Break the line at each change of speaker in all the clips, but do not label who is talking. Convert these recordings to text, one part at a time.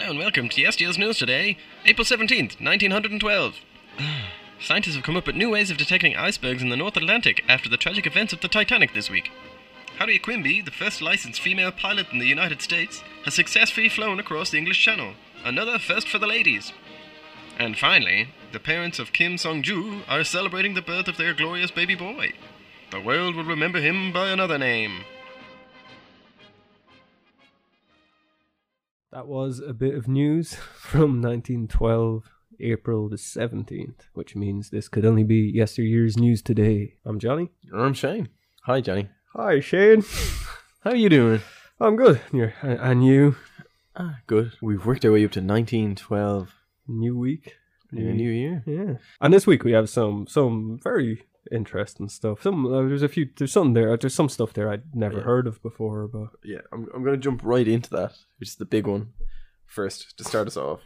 Hello and welcome to yesterday's news today, April 17th, 1912. Scientists have come up with new ways of detecting icebergs in the North Atlantic after the tragic events of the Titanic this week. Harriet Quimby, the first licensed female pilot in the United States, has successfully flown across the English Channel. Another first for the ladies. And finally, the parents of Kim Song Ju are celebrating the birth of their glorious baby boy. The world will remember him by another name.
That was a bit of news from 1912, April the 17th, which means this could only be yesteryear's news today. I'm Johnny.
I'm Shane. Hi, Johnny.
Hi, Shane.
How are you doing?
I'm good. You're, and you?
Ah, good. We've worked our way up to 1912.
New week.
Yeah, new year.
Yeah. And this week we have some some very interesting stuff. Some uh, there's a few there's some there there's some stuff there I'd never
Yeah.
heard of before, but
Yeah, I'm, I'm going to jump right into that, which is the big one first to start us off.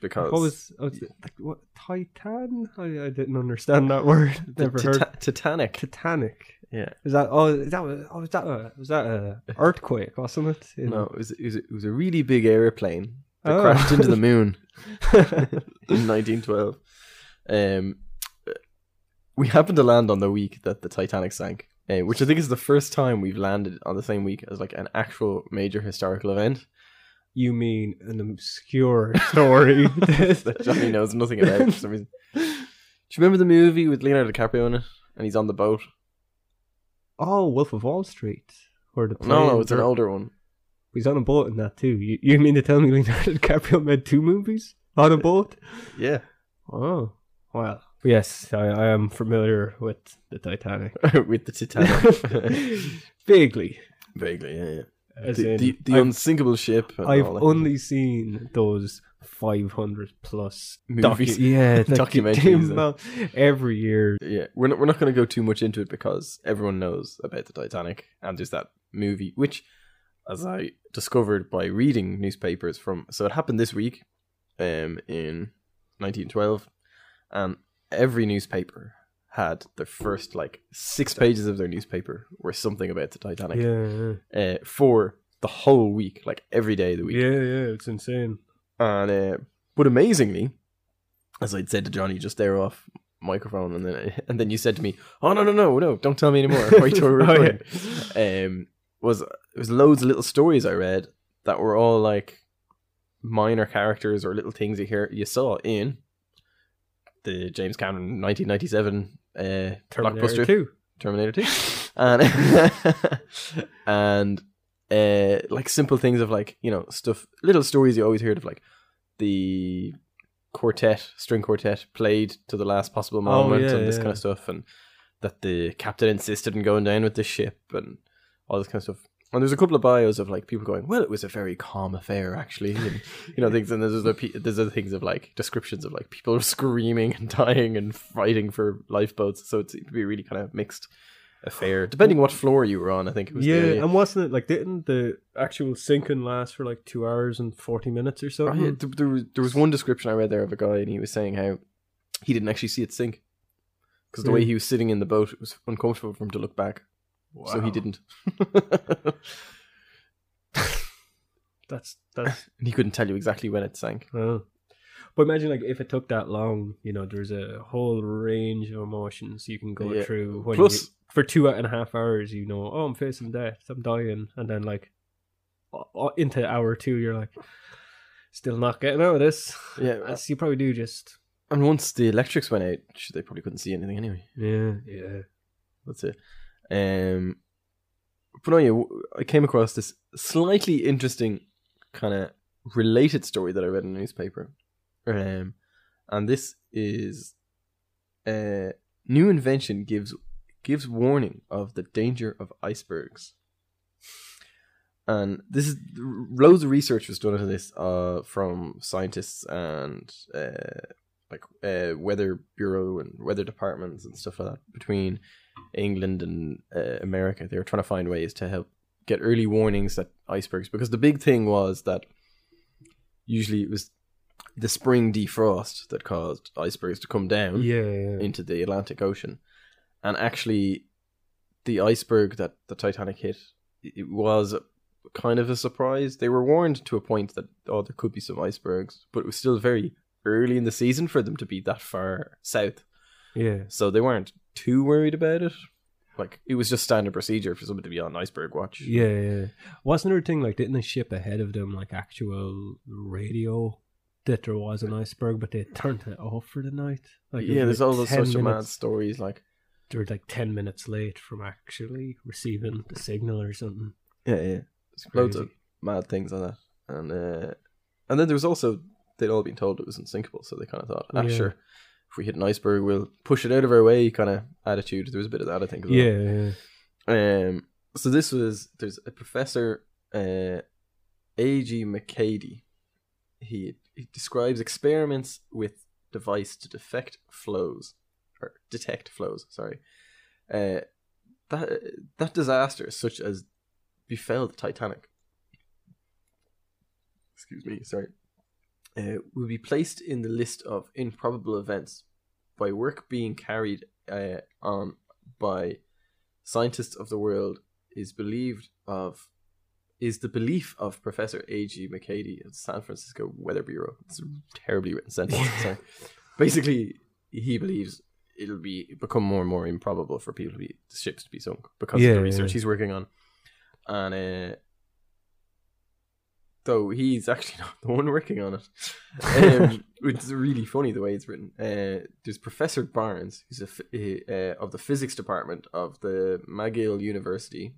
Because
what was oh, it's like what Titan? I, I didn't understand that word. Never
Tita-
heard
Titanic.
Titanic.
Yeah.
Is that oh is that oh was that a was that a earthquake wasn't it? In-
No, it was, it, was, it was a really big airplane that
Oh.
crashed into the moon in 1912. Um, we happened to land on the week that the Titanic sank, uh, which I think is the first time we've landed on the same week as like an actual major historical event.
You mean an obscure story?
that Johnny knows nothing about for some reason. Do you remember the movie with Leonardo DiCaprio in it? And he's on the boat.
Oh, Wolf of Wall Street. Or the
No, no, it's an older one.
He's on a boat in that too. You, you mean to tell me Leonardo DiCaprio made two movies on a boat?
Yeah,
Oh, well, yes, I, I am familiar with the Titanic.
with the Titanic.
Vaguely.
Vaguely, yeah, yeah.
As
The,
in,
the, the unsinkable ship.
I've only seen those 500 plus
Movies.
docu- yeah,
Documentaries,
every year.
Yeah, we're not, we're not going to go too much into it because everyone knows about the Titanic and there's that movie, which, as I discovered by reading newspapers from, so it happened this week, um, in 1912, and every newspaper had the first like six pages of their newspaper were something about the Titanic
Yeah,
uh, for the whole week, like every day of the week.
yeah, yeah, it's insane.
And uh, but amazingly, as I'd said to Johnny just there off microphone, and then and then you said to me, "Oh no, no, no, no! Don't tell me anymore." Wait till we're
Oh, yeah.
Um, was it was loads of little stories I read that were all like minor characters or little things you hear you saw in the James Cameron 1997 uh,
Terminator
blockbuster
2.
Terminator 2. and and uh, like simple things of like, you know, stuff, little stories you always heard of like the quartet, string quartet played to the last possible
Oh,
moment
yeah,
and this
yeah.
kind of stuff. And that the captain insisted on going down with the ship and all this kind of stuff. And there's a couple of bios of like people going, well, it was a very calm affair actually, and you know things. And there's other pe- there's other things of like descriptions of like people screaming and dying and fighting for lifeboats. So it's, it could be really kind of mixed affair, depending what floor you were on. I think it was.
Yeah,
the
and wasn't it like didn't the actual sinking last for like two hours and forty minutes or
oh, so?
something?
yeah, there, was, there was one description I read there of a guy, and he was saying how he didn't actually see it sink because the way
hmm.
he was sitting in the boat it was uncomfortable for him to look back, so he didn't.
That's that's
and he couldn't tell you exactly when it sank.
well. But imagine like if it took that long, you know, there's a whole range of emotions you can go
Yeah.
through. When
Plus-
you, for two and a half hours, you know, oh, I'm facing death, I'm dying, and then like into hour two, you're like, still not getting out of this.
Yeah,
As uh, you probably do just
and once the electrics went out, they probably couldn't see anything anyway.
yeah, yeah.
That's it. Um, but no, yeah, I came across this slightly interesting kind of related story that I read in a newspaper. Um, and this is a new invention gives gives warning of the danger of icebergs. And this is loads of research was done into this uh, from scientists and uh, like uh, weather bureau and weather departments and stuff like that between England and uh, America. They were trying to find ways to help get early warnings that icebergs, because the big thing was that usually it was the spring defrost that caused icebergs to come down
Yeah, yeah.
into the Atlantic Ocean, and actually, the iceberg that the Titanic hit, it was kind of a surprise. They were warned to a point that oh there could be some icebergs, but it was still very early in the season for them to be that far south.
Yeah.
So they weren't too worried about it. Like it was just standard procedure for someone to be on iceberg watch.
Yeah, yeah. Wasn't there a thing like didn't they ship ahead of them like actual radio that there was an iceberg, but they turned it off for the night? Like
yeah. There's
like
all those
10
such mad stories. Like
They were like ten minutes late from actually receiving the signal or something.
yeah, yeah. There's loads of mad things on that, and uh, and then there was also they'd all been told it was unsinkable, so they kind of thought, ah,
Yeah.
sure, if we hit an iceberg, we'll push it out of our way, kind of attitude. There was a bit of that, I think. Well.
Yeah, yeah.
Um. So this was there's a professor, uh, A. G. McAdie. He he describes experiments with device to detect flows or detect flows. Sorry, uh, that that disaster such as befell the Titanic. Excuse me. Sorry. Uh, will be placed in the list of improbable events by work being carried uh, on by scientists of the world is believed of is the belief of Professor A.G. McAdie of the San Francisco Weather Bureau. It's a terribly written sentence. sorry. Basically, he believes it'll be become more and more improbable for people to be the ships to be sunk because
Yeah,
of the research
yeah.
he's working on. And uh, though he's actually not the one working on it, um, is really funny the way it's written. Uh, there's Professor Barnes, who's a, ph- uh, of the physics department of the McGill University,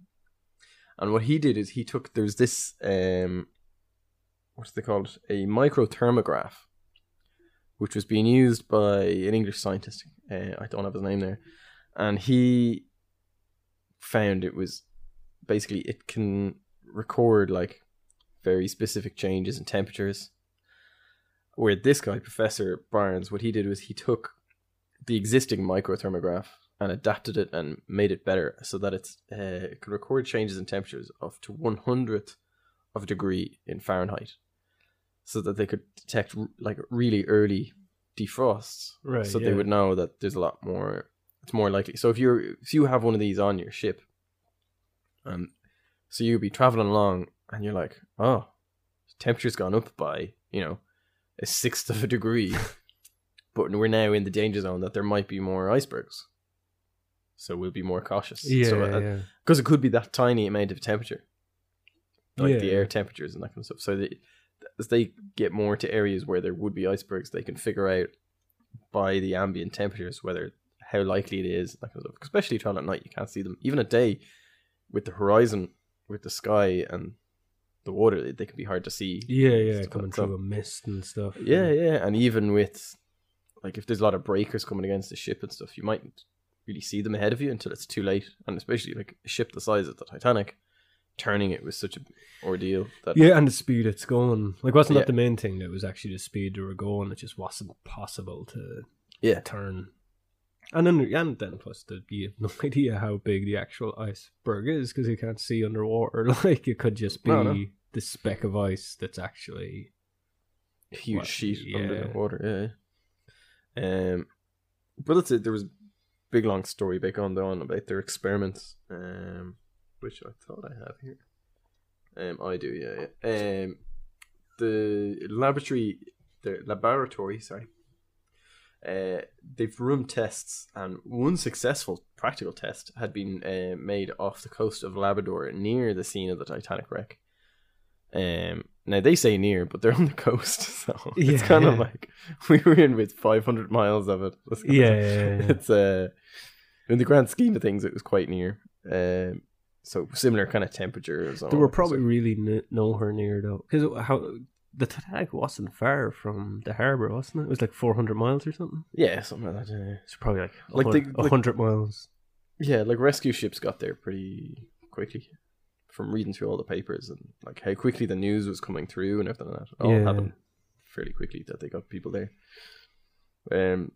and what he did is he took there's this um, what's they called a microthermograph, which was being used by an English scientist. Uh, I don't have his name there, and he found it was basically it can record like very specific changes in temperatures. Where this guy, Professor Barnes, what he did was he took the existing microthermograph and adapted it and made it better so that it's uh, it could record changes in temperatures of to one hundredth of a degree in Fahrenheit, so that they could detect like really early defrosts,
Right.
so
yeah.
they would know that there's a lot more. It's more likely. So if you're if you have one of these on your ship, um, so you'll be traveling along and you're like, oh, temperature's gone up by you know a sixth of a degree, but we're now in the danger zone that there might be more icebergs. So we'll be more cautious.
Yeah,
so, uh,
yeah.
because it could be that tiny amount of temperature, like
Yeah,
the air temperatures and that kind of stuff. So they, as they get more to areas where there would be icebergs, they can figure out by the ambient temperatures whether how likely it is. That kind of stuff. Especially traveling at night, you can't see them. Even at day, with the horizon, with the sky and the water, they, they can be hard to see.
Yeah, yeah, coming through a mist and stuff.
Yeah, yeah, and even with like if there's a lot of breakers coming against the ship and stuff, you mightn't really see them ahead of you until it's too late. And especially like a ship the size of the Titanic, turning it was such an ordeal that
Yeah, and the speed it's going. Like, wasn't
Yeah.
that the main thing? That was actually the speed they were going. It just wasn't possible to
yeah,
turn. And then, and then plus, the, you have no idea how big the actual iceberg is because you can't see underwater. Like, it could just be
No, no.
the speck of ice that's actually.
A huge
What-
sheet under the water. Yeah, um, but that's it. There was a big long story back on on about their experiments, um, which I thought I have here. Um, I do, yeah. yeah. Um, the laboratory, the laboratory, sorry. Uh, they've run tests, and one successful practical test had been uh, made off the coast of Labrador, near the scene of the Titanic wreck. Um, now they say near, but they're on the coast, so it's kind of
yeah.
like we were in with 500 miles of it. Kind of-
Yeah, yeah, yeah.
it's uh, in the grand scheme of things, it was quite near. Um, so similar kind of temperatures.
They were
that kind of
probably really n- nowhere near though, because how the Titanic wasn't far from the harbor, wasn't it? It was like four hundred miles or something.
yeah, something like that. Yeah.
It's probably like
Like
like
the- like-
hundred miles.
Yeah, like rescue ships got there pretty quickly from reading through all the papers and like how quickly the news was coming through and everything like that. All
Yeah.
happened fairly quickly that they got people there. Um,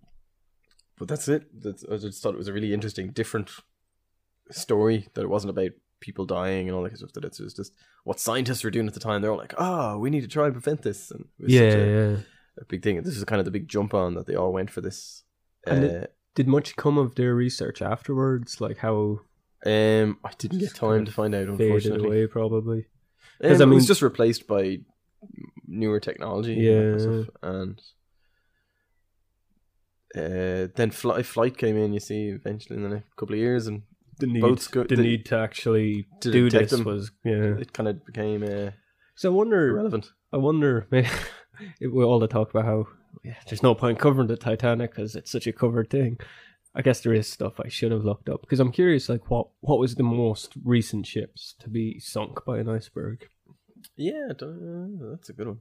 but that's it. That's, I just thought it was a really interesting, different story. That it wasn't about people dying and all that kind of stuff. That it was just what scientists were doing at the time. They're all like, "Oh, we need to try and prevent this." And it was
Yeah,
such a,
yeah.
a big thing. This is kind of the big jump on that they all went for this.
And
uh,
it- Did much come of their research afterwards? Like how
um, I didn't get time
kind
to find out. Unfortunately,
away, probably. 'Cause, I
Um, it was
mean-
just replaced by newer technology. and that kind of
Yeah.
stuff, and uh, then flight flight came in. You see, eventually in the next couple of years, and
The need,
Boats go-
the
the-
need to actually
to
do this
them.
was yeah.
it kind of became uh,
So I wonder.
irrelevant.
I wonder. Maybe, we all the talk about how yeah, there's no point covering the Titanic because it's such a covered thing. I guess there is stuff I should have looked up because I'm curious. Like, what what was the most recent ships to be sunk by an iceberg?
Yeah, that's a good one.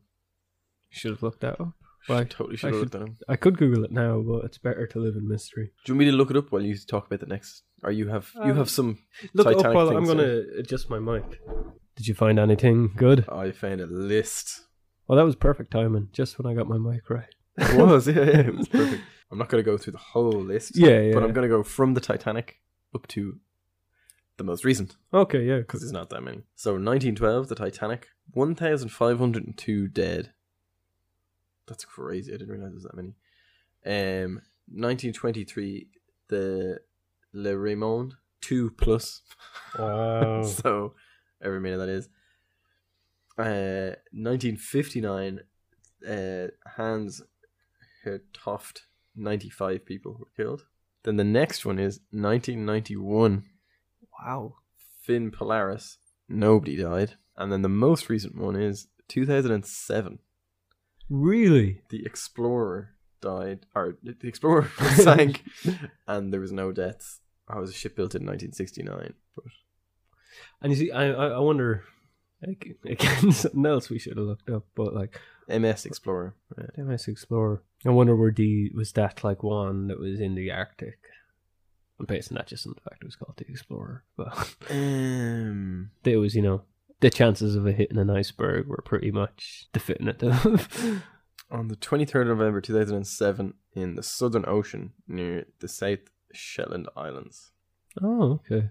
Should have looked that up.
Should,
Why?
totally
I
should have
should-
looked at them.
I could Google it now, but it's better to live in mystery.
Do you want me to look it up while you talk about the next? Or you have you
Um,
have some?
Look it up
Titanic
while I'm
things,
going to adjust my mic. Did you find anything good?
I found a list.
Well, that was perfect timing. Just when I got my mic right.
It was yeah, yeah it was perfect. I'm not going to go through the whole list.
Yeah, yeah.
but I'm going to go from the Titanic up to the most recent
Okay, yeah.
because it's not that many. So 1912, the Titanic, 1,502 dead. That's crazy. I didn't realize there's that many. Um, 1923, the Le Raymond, two plus.
Wow.
so every minute that is. Uh, 1959, uh, Hans Hedtoft, 95 people were killed. Then the next one is 1991,
wow.
Finnpolaris, nobody died. And then the most recent one is 2007,
Really?
the Explorer died, or the Explorer sank, and there was no deaths. I was a ship built in 1969, but
And you see, I I, I wonder. like, Again, something else we should have looked up, but like
MS Explorer.
the MS Explorer. I wonder where the was that like one that was in the Arctic. I'm basing that just on the fact it was called the Explorer, but
Um,
there was you know the chances of it hitting an iceberg were pretty much definitive.
on the 23rd of November 2007 in the Southern Ocean near the South Shetland Islands.
oh, okay.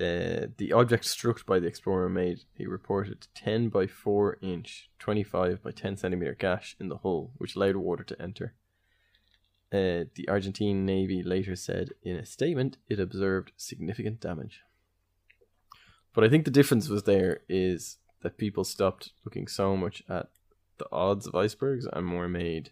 Uh, the object struck by the explorer made a reported 10 by 4 inch, 25 by 10 centimeter gash in the hull, which allowed water to enter. Uh, the Argentine Navy later said in a statement it observed significant damage. But I think the difference was there is that people stopped looking so much at the odds of icebergs and more made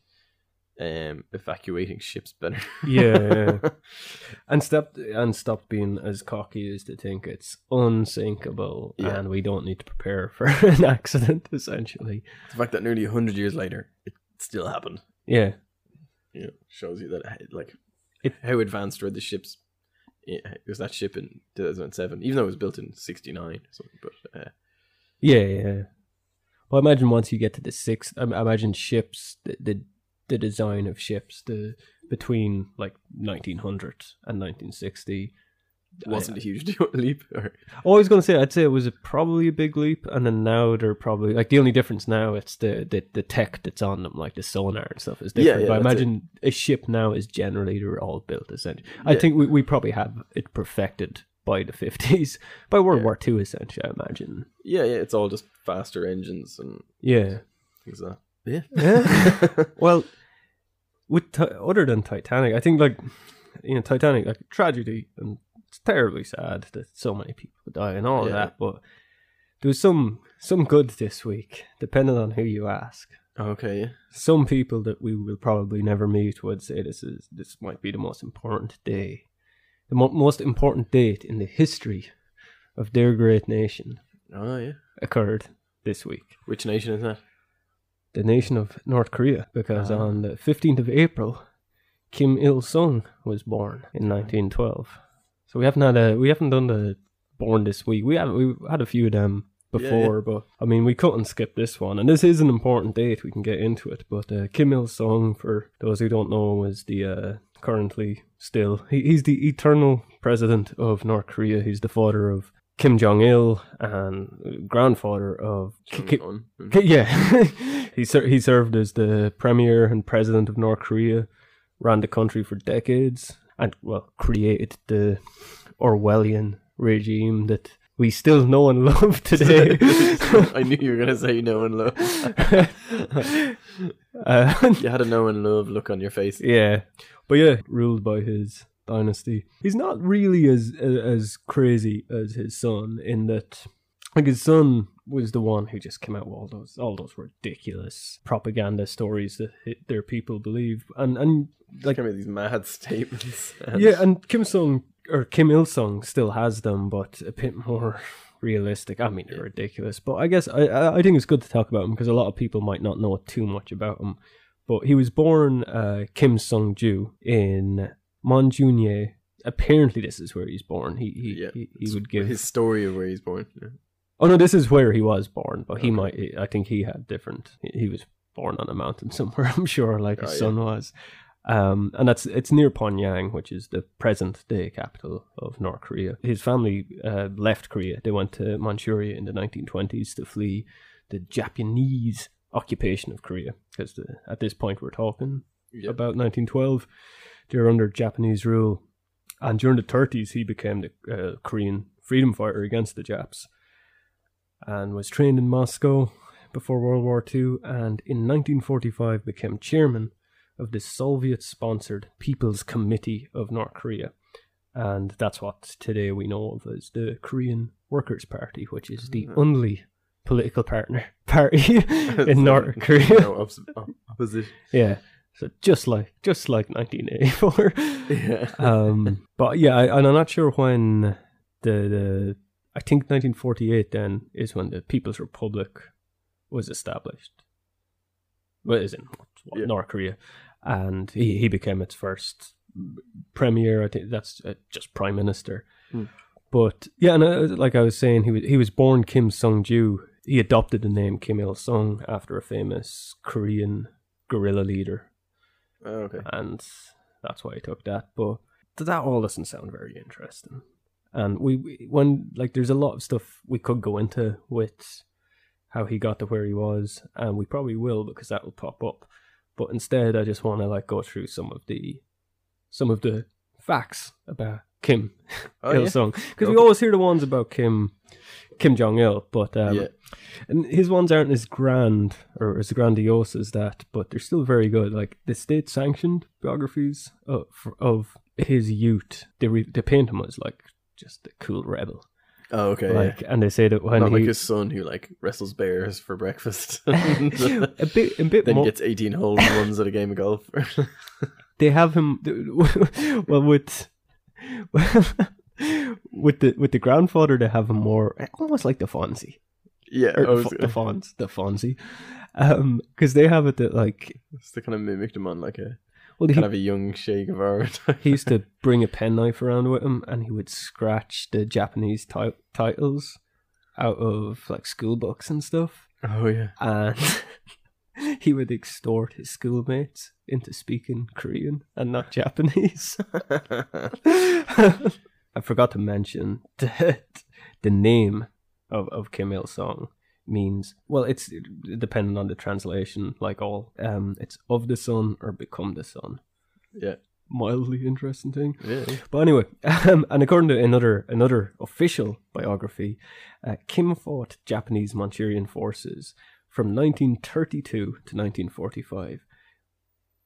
um, evacuating ships better.
Yeah, yeah. and stopped and stopped being as cocky as to think it's unsinkable
Yeah.
and we don't need to prepare for an accident. Essentially,
the fact that nearly 100 years later it still happened.
yeah.
you know, shows you that like
It-
how advanced were the ships. It was that ship in 2007, even though it was built in 69 or something. But uh,
Yeah, yeah. Well, I imagine once you get to the sixth. I I imagine ships, the, the the design of ships, the between like 1900 and 1960.
It wasn't a huge leap. Or,
Oh, I was going to say, I'd say it was a, probably a big leap, and then now they're probably like the only difference now it's the the, the tech that's on them, like the sonar and stuff is different.
yeah,
but I
that's it.
imagine a ship now is generally they're all built essentially. I think we, we probably have it perfected by the 50s, by World
Yeah.
War Two essentially. I imagine.
yeah, yeah, it's all just faster engines and
Yeah.
things like that. Yeah.
Yeah. well, with ti other than Titanic, I think like you know Titanic, like tragedy, and it's terribly sad that so many people die and all of that. But there was some some good this week, depending on who you ask.
okay.
Some people that we will probably never meet would say this is this might be the most important day, the mo- most important date in the history of their great nation
Oh, yeah.
occurred this week.
Which nation is that?
the nation of North Korea because
Ah.
on the 15th of April, Kim Il Sung was born in 1912. So we haven't had a we haven't done the born this week. We have we had a few of them
Yeah,
before, but I mean we couldn't skip this one. And this is an important date. We can get into it. But uh, Kim Il Sung, for those who don't know, is the uh, currently still he, he's the eternal president of North Korea. He's the father of Kim Jong Il and grandfather of Ki- Ki-. Okay, yeah, he ser- he served as the premier and president of North Korea, ran the country for decades, and well, created the Orwellian regime that we still know and love today.
I knew you were going to say know and love.
uh,
You had a no and love look on your face.
yeah, but yeah, ruled by his dynasty. He's not really as as crazy as his son in that like his son was the one who just came out with all those all those ridiculous propaganda stories that hit their people believe, and and
Like I mean, these mad statements.
Yeah, and Kim Sung or Kim Il Sung still has them, but a bit more realistic. I mean, they're ridiculous, but I guess I I think it's good to talk about him because a lot of people might not know too much about him. But he was born uh, Kim Sung Ju in Monjunye. Apparently, this is where he's born. He he
Yeah,
he, he would give
his story of where he's born. Yeah.
Oh no, this is where he was born, but he
Okay.
might. I think he had different. He was born on a mountain somewhere. I'm sure, like his
Oh, yeah.
son was. Um, and that's it's near Pyongyang, which is the present day capital of North Korea. His family uh, left Korea. They went to Manchuria in the 1920s to flee the Japanese occupation of Korea, because at this point we're talking
Yeah.
about 1912. They're under Japanese rule, and during the 30s he became the uh, Korean freedom fighter against the Japs, and was trained in Moscow before World War II, and in 1945 became chairman of the Soviet-sponsored People's Committee of North Korea, and that's what today we know of as the Korean Workers' Party, which is the
Mhm.
only political partner party in North Korea.
No oppos- op- opposition.
Yeah. So just like just like 1984.
Yeah.
um, but yeah, I, and I'm not sure when the the I think 1948 then is when the People's Republic was established. Well, is in what,
Yeah.
North Korea, and he he became its first premier. I think that's uh, just prime minister.
Hmm.
But yeah, and uh, like I was saying, he was he was born Kim Sung Ju. He adopted the name Kim Il Sung after a famous Korean guerrilla leader
Oh, okay.
and that's why he took that. But that all doesn't sound very interesting. And we, we when like there's a lot of stuff we could go into with how he got to where he was, and we probably will because that will pop up. But instead, I just want to like go through some of the some of the facts about Kim
Oh,
Il. Sung because we
Okay.
always hear the ones about Kim Kim Jong Il, but um,
yeah.
and his ones aren't as grand or as grandiose as that, but they're still very good. Like the state sanctioned biographies of, of his youth, they re- they paint him as like just a cool rebel.
Oh, okay.
like, and they say that when
Not
he
like his son who like wrestles bears for breakfast.
a bit a bit
then
more,
gets 18 hole in ones at a game of golf.
they have him well with with the with the grandfather they have him more almost like the Fonzie
yeah,
or
I
the Fonz the Fonzie um because they have it that like
it's they kind of mimicked him on like a
well he,
kind of a young Che Guevara.
he used to bring a penknife around with him and he would scratch the Japanese ti- titles out of like school books and stuff
oh yeah.
and he would extort his schoolmates into speaking Korean and not Japanese. I forgot to mention that the name of, of Kim Il Sung means well it's depending on the translation like all um it's of the sun or become the sun
yeah.
mildly interesting thing
Yeah.
but anyway, um, and according to another another official biography, uh, Kim fought Japanese Manchurian forces from 1932 to 1945,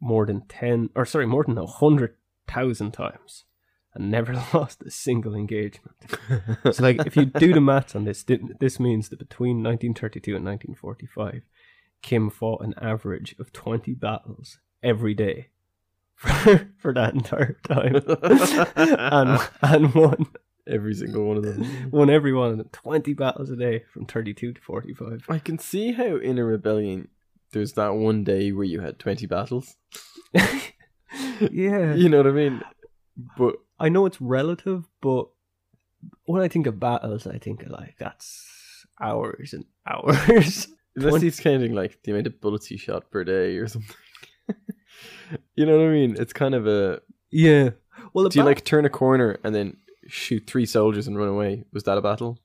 more than ten or sorry, more than a hundred thousand times, and never lost a single engagement. So, like, if you do the maths on this, this means that between 1932 and 1945, Kim fought an average of 20 battles every day for, for that entire time and and won
Every single one of them.
won every one of them. Twenty battles a day from thirty two to forty five.
I can see how in a rebellion there's that one day where you had 20 battles.
yeah,
You know what I mean? But
I know it's relative, but when I think of battles, I think of like that's hours and hours.
unless he's counting like the amount of bullets he shot per day or something. you know what I mean? It's kind of a.
yeah. Well,
Do you like turn a corner and then shoot three soldiers and run away? Was that a battle?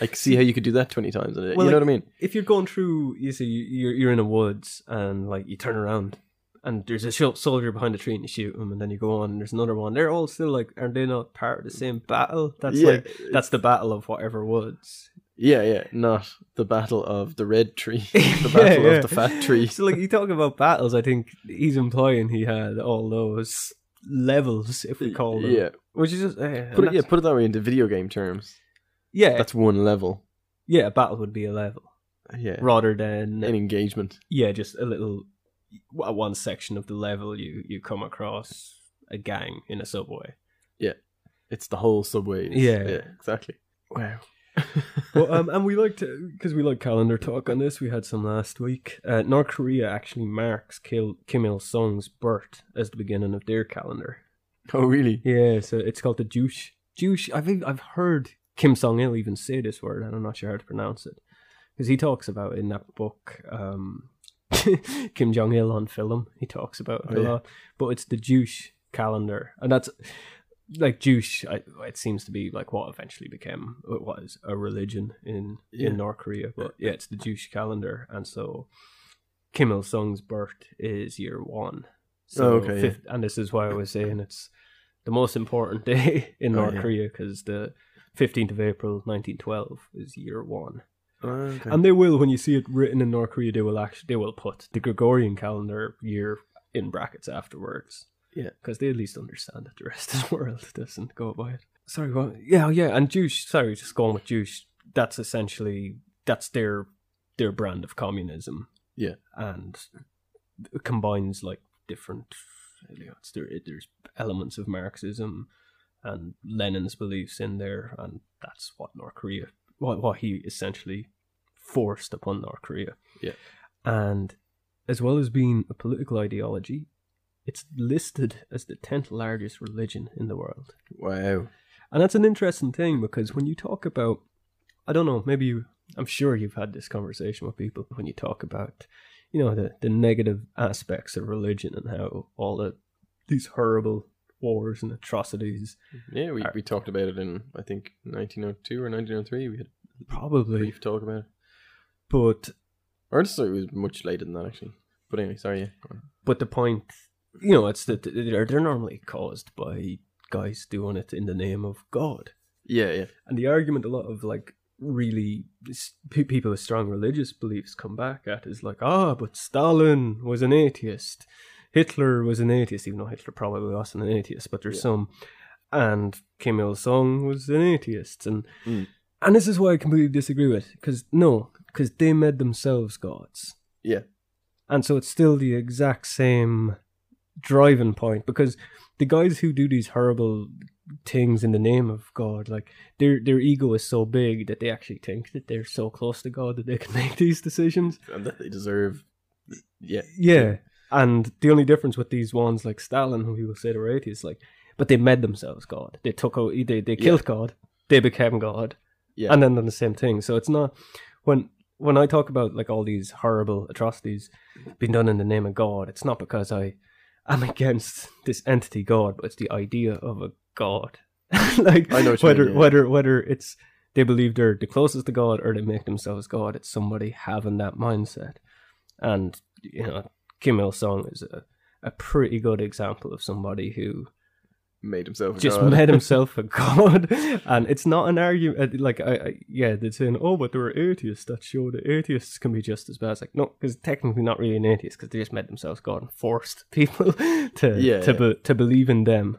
Like, see how you could do that 20 times in a day.
Well,
you know
like-
what I mean?
if you're going through, you see, you're you're in a woods and like you turn around and there's a sh- soldier behind a tree and you shoot him, and then you go on and there's another one. They're all still like, are they not part of the same battle? That's
Yeah.
like that's the battle of whatever woods.
Yeah, yeah. Not the battle of the red tree,
Yeah,
the battle
yeah.
of the fat tree.
So like you talk about battles, I think he's implying he had all those levels, if we call them.
Yeah.
Which is just uh,
Put it, yeah, put it that way into video game terms.
yeah,
That's one level.
yeah, a battle would be a level
Yeah.
rather than
An engagement.
yeah, just a little one section of the level you you come across a gang in a subway.
Yeah, it's the whole subway.
Yeah.
Yeah. Exactly. Wow.
well, um, and we like to because we like calendar talk on this. We had some last week. Uh, North Korea actually marks Kim, Kim Il Sung's birth as the beginning of their calendar.
oh really?
Yeah, so it's called the Juche. Juche. I've I've heard Kim Jong Il even say this word, and I'm not sure how to pronounce it because he talks about it in that book. Um, Kim Jong Il on film. He talks about it
Oh,
a
yeah.
lot, but it's the Juche calendar, and that's like Juche. I, it seems to be like what eventually became what was a religion in
Yeah.
in North Korea. But yeah, it's the Juche calendar, and so Kim Il Sung's birth is year one. So
Oh, okay, yeah.
and this is why I was saying it's the most important day in
Oh,
North
yeah.
Korea because the 15th of April 1912 is year one.
Oh, okay.
And they will, when you see it written in North Korea, they will actually they will put the Gregorian calendar year in brackets afterwards.
Yeah.
because they at least understand that the rest of the world doesn't go by it. Sorry, what? Yeah, oh, yeah, and Jewish. Sorry, just going with Jewish. That's essentially that's their their brand of communism.
Yeah.
and it combines like different. You know, it's there, there's elements of Marxism and Lenin's beliefs in there, and that's what North Korea, what what he essentially forced upon North Korea.
Yeah.
and as well as being a political ideology, it's listed as the tenth largest religion in the world.
wow.
And that's an interesting thing because when you talk about, I don't know, maybe you, I'm sure you've had this conversation with people when you talk about, you know, the, the negative aspects of religion and how all the these horrible wars and atrocities
Yeah, we,
Are-
we talked about it in I think 1902 or 1903. We had
probably,
brief talk about it.
but
Or just it was much later than that actually. But anyway, sorry. Yeah.
but the point, you know, it's that they're they're normally caused by guys doing it in the name of God.
Yeah, yeah.
And the argument a lot of like really people with strong religious beliefs come back at is like, ah, but Stalin was an atheist, Hitler was an atheist, even though Hitler probably wasn't an atheist, but there's
Yeah.
some, and Kim Il Sung was an atheist, and
Mm.
and this is why I completely disagree with, because no, because they made themselves gods,
Yeah.
and so it's still the exact same driving point because the guys who do these horrible things in the name of God, like their their ego is so big that they actually think that they're so close to God that they can make these decisions.
And that they deserve. Yeah.
Yeah. And the only difference with these ones like Stalin, who people say they were atheists, like, but they made themselves God. They took out, they they killed God, they became God,
Yeah.
and then done the same thing. So it's not when when I talk about like all these horrible atrocities being done in the name of God, it's not because I am against this entity God, but it's the idea of a God. like
I know
whether
mean, yeah.
whether whether it's they believe they're the closest to God or they make themselves God. It's somebody having that mindset, and you know Kim Il Sung is a a pretty good example of somebody who
Made himself a
just
god.
made himself a god, and it's not an argument. Like, I, I yeah, they're saying, "Oh, but there were atheists that show that atheists can be just as bad." It's like, no, because technically not really an atheist, because they just made themselves god and forced people to
Yeah,
to
yeah.
Be, to believe in them.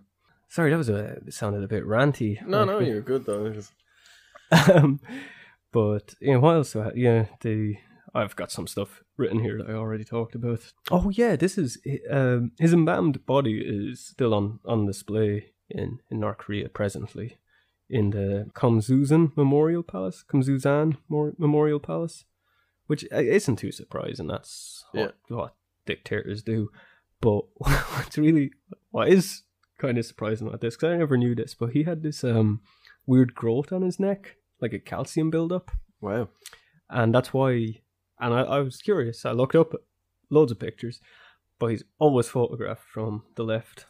Sorry, that was a it sounded a bit ranty.
No, no, you're good though.
Um, but you know, what else? Yeah, the I've got some stuff written here that I already talked about. Oh yeah, this is um, his embalmed body is still on on display in in North Korea presently in the Kumsusan Memorial Palace, Kumsusan Mor- Memorial Palace, which uh, isn't too surprising. That's what, what dictators do. But what's really what is kind of surprising about this because I never knew this, but he had this um weird growth on his neck, like a calcium buildup,
wow.
and that's why. And I, I was curious. I looked up loads of pictures, but he's always photographed from the left.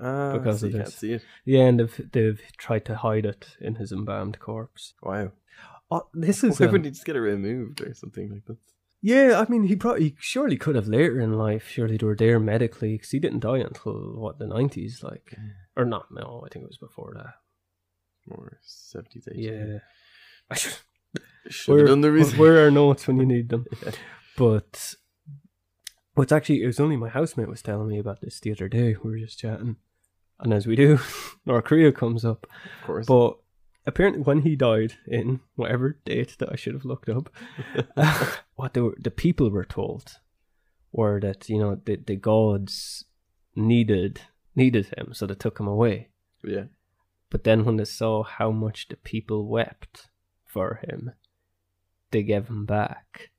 Ah,
Because
so
of
you can't see it.
Yeah, and they've they've tried to hide it in his embalmed corpse.
Wow.
Oh, this is
Why
um,
wouldn't he just get it removed or something like that?
yeah. I mean, he probably he surely could have later in life. Surely they were there medically because he didn't die until what the nineties, like or not? No, I think it was before that.
More 70s, 80s.
Yeah. I should,
Should have done the research.
Where are notes when you need them?
Yeah.
But what's actually it was only my housemate was telling me about this the other day. We were just chatting, and as we do, North Korea comes up.
Of course.
But apparently when he died in whatever date that I should have looked up, uh, what they were, the people were told were that you know the the gods needed needed him, so they took him away.
Yeah.
But then when they saw how much the people wept for him, they gave him back.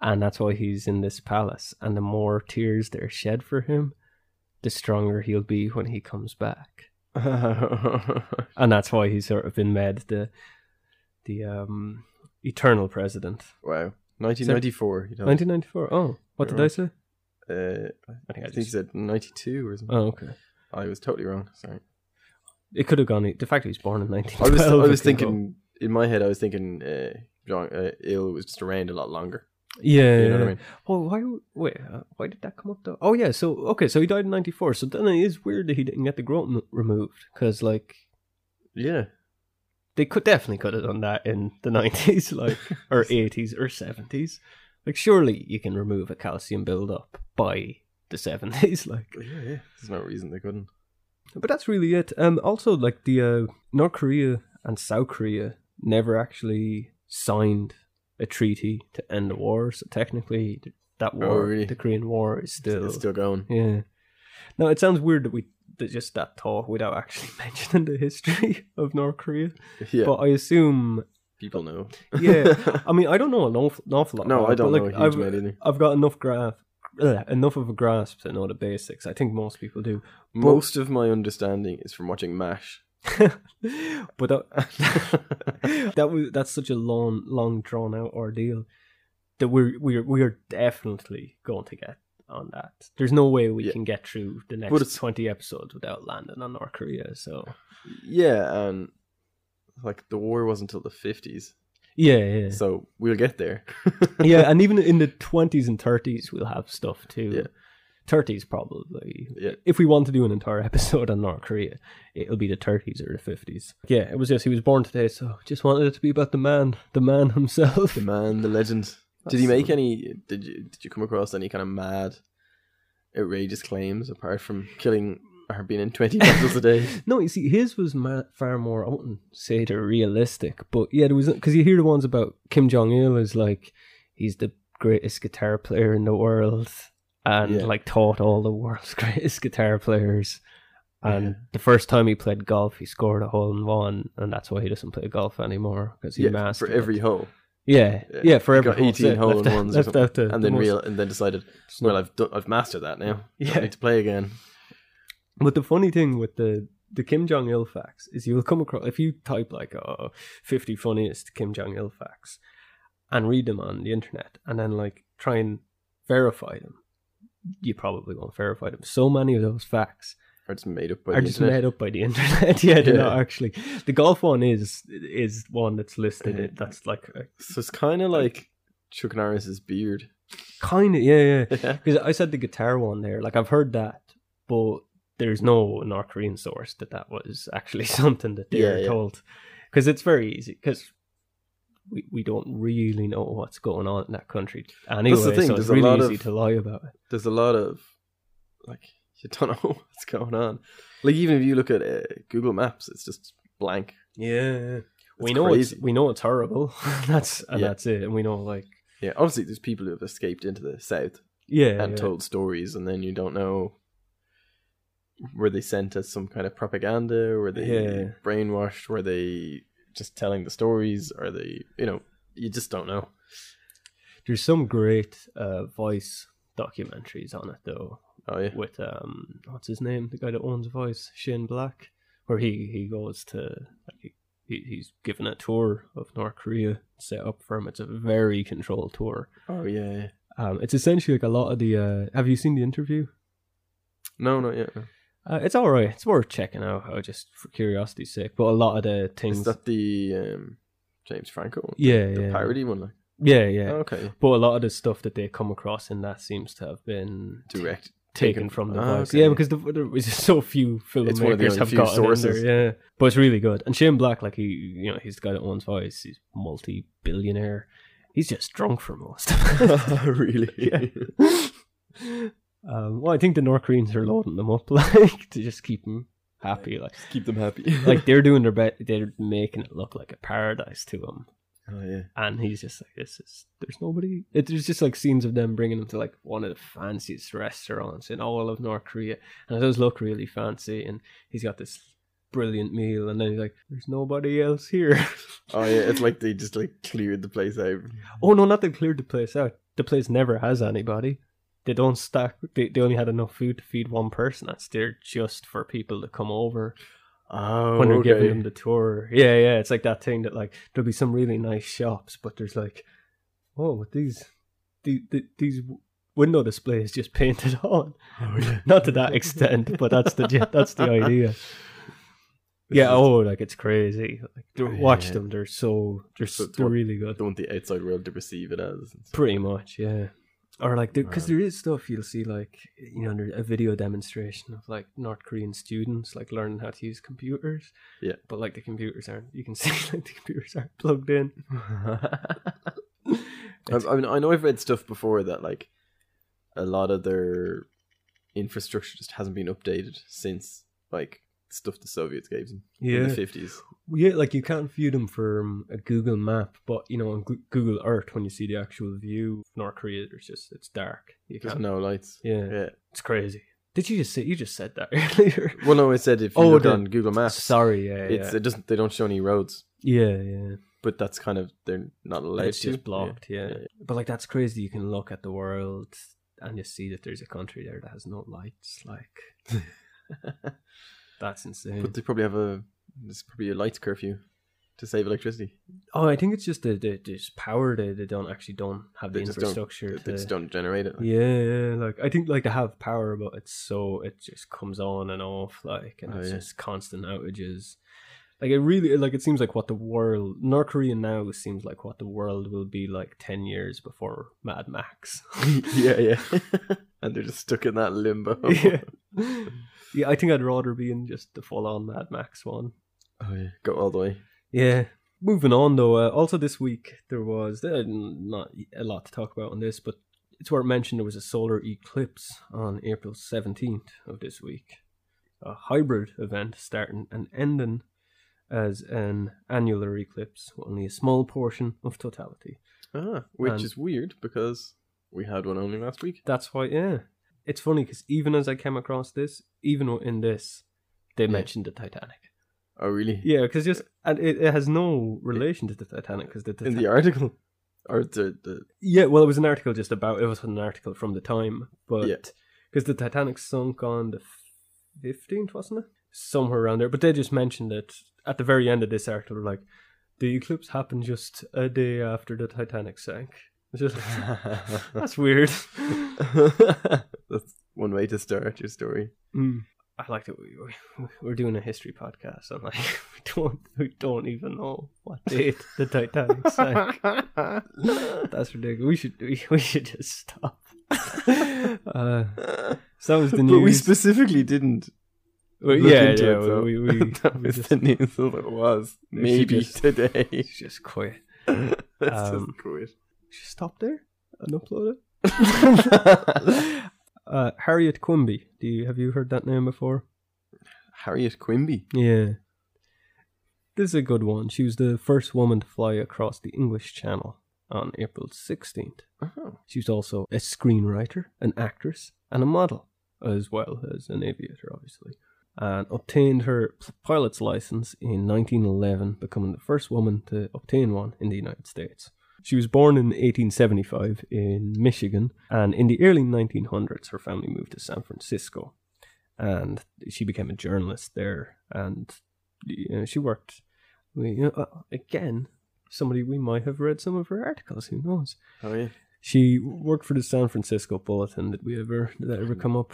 And that's why he's in this palace. And the more tears they're shed for him, the stronger he'll be when he comes back. And that's why he's sort of been made the the um eternal president.
wow. 1994. You know.
1994. Oh, what did I say?
Uh,
I think
I
I
think
just.
said 92 or something.
Oh, okay.
I was totally wrong. Sorry.
It could have gone. The fact he was born in
I was I was thinking in my head. I was thinking uh, John uh, Ill was just around a lot longer.
Yeah,
You know what I mean?
Well, why? Wait, uh, why did that come up though? Oh yeah, so okay, so he died in '94. So then it is weird that he didn't get the growth m- removed because like
Yeah.
they could definitely could have done that in the '90s, like or '80s or '70s. Like surely you can remove a calcium buildup by the '70s, like.
Yeah, yeah. There's no reason they couldn't.
But that's really it. Um, also like the uh, North Korea and South Korea never actually signed a treaty to end the war. So technically, th- that war,
Oh, really?
the Korean War, is still
It's still going.
Yeah. Now it sounds weird that we that just that talk without actually mentioning the history of North Korea.
Yeah.
But I assume,
people know.
yeah. I mean, I don't know an awful, an awful lot.
no,
about
I don't know
like,
a huge
I've,
either.
I've got enough grasp, uh, enough of a grasp to know the basics. I think most people do.
Most of my understanding is from watching MASH.
but that, that was that's such a long, long drawn out ordeal that we're we're we're definitely going to get on that. There's no way we
Yeah.
can get through the next twenty episodes without landing on North Korea. So
Yeah, and like the war wasn't until the fifties,
yeah, yeah,
so we'll get there.
yeah. And even in the twenties and thirties, we'll have stuff too.
Yeah.
Thirties probably.
Yeah.
If we want to do an entire episode on North Korea, it'll be the thirties or the fifties. Yeah, it was just he was born today, so just wanted it to be about the man, the man himself.
the man, the legend. Did he make
so-
any? Did you did you come across any kind of mad, outrageous claims apart from killing or being in twenty battles a day?
No, you see, his was ma- far more. I wouldn't say they're realistic, but yeah, there was because you hear the ones about Kim Jong Il is like he's the greatest guitar player in the world, and
Yeah.
like taught all the world's greatest guitar players. And
Yeah.
the first time he played golf, he scored a hole in one, and that's why he doesn't play golf anymore because he
yeah,
mastered
for every
it.
hole,
Yeah,
Yeah.
yeah, for every
got
hole.
18 hole in ones
left out the,
and then
most-
real and then decided, well, I've done, I've mastered that now.
Yeah.
I need to play again.
But the funny thing with the the Kim Jong Il facts is you'll come across if you type like uh, 50 funniest Kim Jong Il facts and read them on the internet and then like try and verify them, you probably won't verify them. So many of those facts
Or it's made up by
are
the
just
internet.
made up by the internet. yeah, they're
Yeah.
not actually. The golf one is is one that's listed.
Yeah.
That's like
So it's kind of like Chuck Norris's beard.
kind of yeah, yeah.
yeah,
Because I said the guitar one there, like I've heard that, but there's no North Korean source that that was actually something that they
Yeah,
were
yeah.
told. Because it's very easy. Because we we don't really know what's going on in that country anyway.
thing,
So
there's
it's
a
really
lot
easy
of-
to lie about it.
there's a lot of like you don't know what's going on. Like even if you look at uh, Google Maps, it's just blank.
Yeah, we know
crazy.
it's we know it's horrible. that's and
Yeah.
that's it. And we know like
Yeah, obviously there's people who have escaped into the south
yeah,
and
yeah.
told stories, and then you don't know were they sent as some kind of propaganda, were they
Yeah.
brainwashed, were they just telling the stories, are they you know you just don't know.
There's some great uh, Vice documentaries on it though.
Oh yeah,
with um what's his name the guy that owns Vice Shane Black where he he goes to like he, he he's given a tour of North Korea set up for him it's a very controlled tour
oh yeah. yeah.
um it's essentially like a lot of the uh have you seen the interview
No, not yet. no.
Uh, it's all right it's worth checking out uh, just for curiosity's sake but a lot of the things
Is that the um, James Franco? one?
yeah
the
yeah
parody one, like
yeah yeah
okay,
but a lot of the stuff that they come across in that seems to have been
direct.
taken from the Vice.
okay.
Yeah, because the, there was just so few
It's one of the
filmmakers have got sources.
sources.
there. Yeah, but it's really good. And Shane Black, like he, you know, he's the guy that owns Vice. He's multi-billionaire. He's just drunk for most
really?
Yeah. um, well, I think the North Koreans are loading them up, like to just keep him happy. Like
Keep them happy.
like they're doing their best. They're making it look like a paradise to him.
oh yeah.
and he's just like this is there's nobody it, there's just like scenes of them bringing him to like one of the fanciest restaurants in all of north korea and it does look really fancy and he's got this brilliant meal and then he's like there's nobody else here
Oh yeah. It's like they just like cleared the place out.
oh no not they cleared the place out the place never has anybody they don't stack they, they only had enough food to feed one person that's there just for people to come over
Oh,
when they're
okay.
giving them the tour. Yeah, yeah, it's like that thing that like there'll be some really nice shops, but there's like, oh, these, these, the, the, these window displays just painted on.
Oh yeah.
Not to that extent, but that's the that's the idea. Yeah, oh, like it's crazy. Like watch
Yeah.
them; they're so they're
So
they're really good.
Don't want the outside world to perceive it as.
Pretty much, yeah. Or like, because
Wow.
there is stuff you'll see, like you know, a video demonstration of like North Korean students like learning how to use computers.
Yeah.
but like the computers aren't. You can see like the computers aren't plugged in.
I mean, I know I've read stuff before that like a lot of their infrastructure just hasn't been updated since like stuff the Soviets gave them in the fifties.
yeah. Like you can't view them from a Google map, but you know on Google Earth when you see the actual view of North Korea, there's just it's dark. You
There's
can't.
no lights.
Yeah,
Yeah.
it's crazy. Did you just say you just said that earlier?
Well, no, I said if you
Oh,
look
the-
on Google Maps,
Sorry, yeah,
it's
yeah,
it doesn't. They don't show any roads,
yeah, yeah.
but that's kind of they're not allowed
it's
to.
just blocked, yeah.
Yeah.
But like that's crazy. You can look at the world and you see that there's a country there that has no lights. Like that's insane.
But they probably have a there's probably a lights curfew to save electricity.
oh, I think it's just the, the there's power. They they don't actually don't have
They
the
just don't-
infrastructure.
They
to,
just don't generate it. like.
Yeah, yeah, like I think like they have power, but it's so it just comes on and off, like, and
Oh,
it's
yeah.
just constant outages. Like it really, like it seems like what the world North Korea now seems like what the world will be like ten years before Mad Max.
yeah, yeah. and they're just stuck in that limbo.
yeah, yeah. I think I'd rather be in just the full on Mad Max one.
Oh yeah, go all the way.
Yeah. Moving on though, uh, also this week there was uh, not a lot to talk about on this, but it's worth mentioning there was a solar eclipse on April 17th of this week. A hybrid event starting and ending as an annular eclipse, only a small portion of totality.
Ah, which
And-
is weird because we had one only last week.
That's why, yeah. It's funny because even as I came across this, even in this, they
Yeah.
mentioned the Titanic.
Oh really?
Yeah, because just and it, it has no relation to the Titanic because the,
In the article, or the the
Yeah, well, it was an article just about it was an article from the time, but
Yeah.
because the Titanic sunk on the fifteenth, wasn't it? Somewhere around there. But they just mentioned it at the very end of this article. Like the eclipse happened just a day after the Titanic sank. Just that's weird.
that's one way to start your story.
Mm. I like that we, we we're doing a history podcast I'm like we don't we don't even know what date the Titanic sank. That's ridiculous. We should we, we should just stop. Uh, so that was the news.
but we specifically didn't.
Well, yeah, yeah.
it,
we, we,
that
we
was
just,
the news. of It was maybe
just-
today.
just quit.
Let's
Um,
just quit.
Just stop there and upload it. uh, Harriet Quimby. Do you have you heard that name before?
Harriet Quimby.
Yeah. This is a good one. She was the first woman to fly across the English Channel on April 16th.
Oh.
She was also a screenwriter, an actress, and a model, as well as an aviator, obviously. And obtained her pilot's license in 1911, becoming the first woman to obtain one in the United States. She was born in 1875 in Michigan, and in the early 1900s, her family moved to San Francisco. And she became a journalist there, and you know, she worked. we- You know, uh, again, somebody we might have read some of her articles. Who knows?
Oh yeah,
She worked for the San Francisco Bulletin. Did we ever did that ever come up?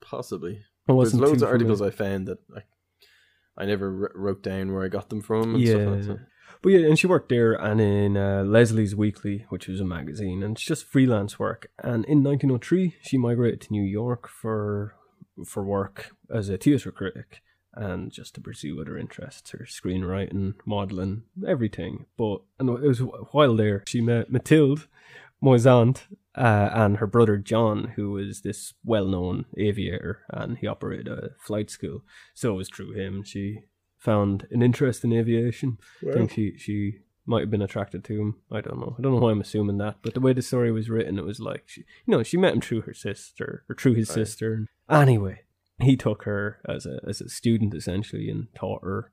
possibly. There's loads of articles
familiar.
I found that I, I never wr- wrote down where I got them from. And stuff like
Yeah.
that.
But yeah, and she worked there and in uh, Leslie's Weekly, which was a magazine, and it's just freelance work. And in 1903, she migrated to New York for for work as a theatre critic and just to pursue other interests, her screenwriting, modelling, everything. But and it was while there she met Mathilde Moisant, uh, and her brother John, who was this well-known aviator, and he operated a flight school. So it was through him she found an interest in aviation. I think she she might have been attracted to him. I don't know. I don't know why I'm assuming that, but the way the story was written, it was like she, you know, she met him through her sister or through his
Right.
sister. Anyway, he took her as a as a student essentially and taught her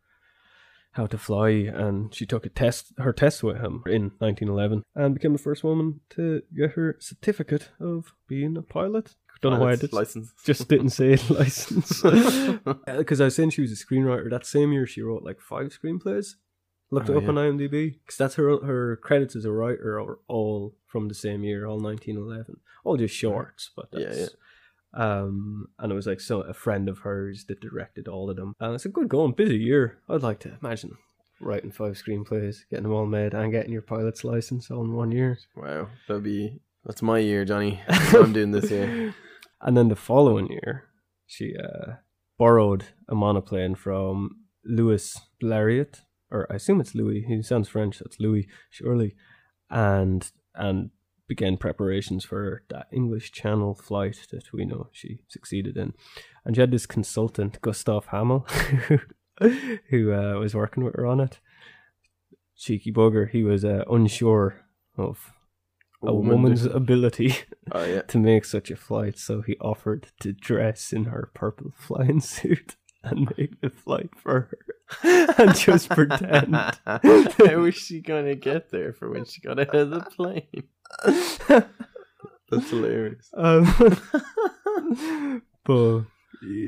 how to fly, and she took a test, her test with him in 1911, and became the first woman to get her certificate of being a pilot. Don't know why I did.
license.
Just didn't say license. Because I was saying she was a screenwriter. That same year, she wrote like five screenplays. Looked it
Oh,
up
yeah.
on IMDb because that's her her credits as a writer are all from the same year, all 1911, all just shorts. But
Yeah,
that's,
yeah.
Um, and it was like so a friend of hers that directed all of them. And it's a good going, busy year. I'd like to imagine writing five screenplays, getting them all made, and getting your pilot's license all in one year.
Wow, that'd be that's my year, Johnny. I'm doing this year.
And then the following year, she uh, borrowed a monoplane from Louis Blériot, or I assume it's Louis. He sounds French. That's Louis, surely, and and began preparations for that English Channel flight that we know she succeeded in. And she had this consultant, Gustav Hamel, who uh, was working with her on it. Cheeky bugger. He was uh, unsure of a
woman
woman's ability
Oh yeah.
to make such a flight, so he offered to dress in her purple flying suit and make the flight for her and just pretend.
How is she gonna get there for when she got out of the plane? That's hilarious.
Um, but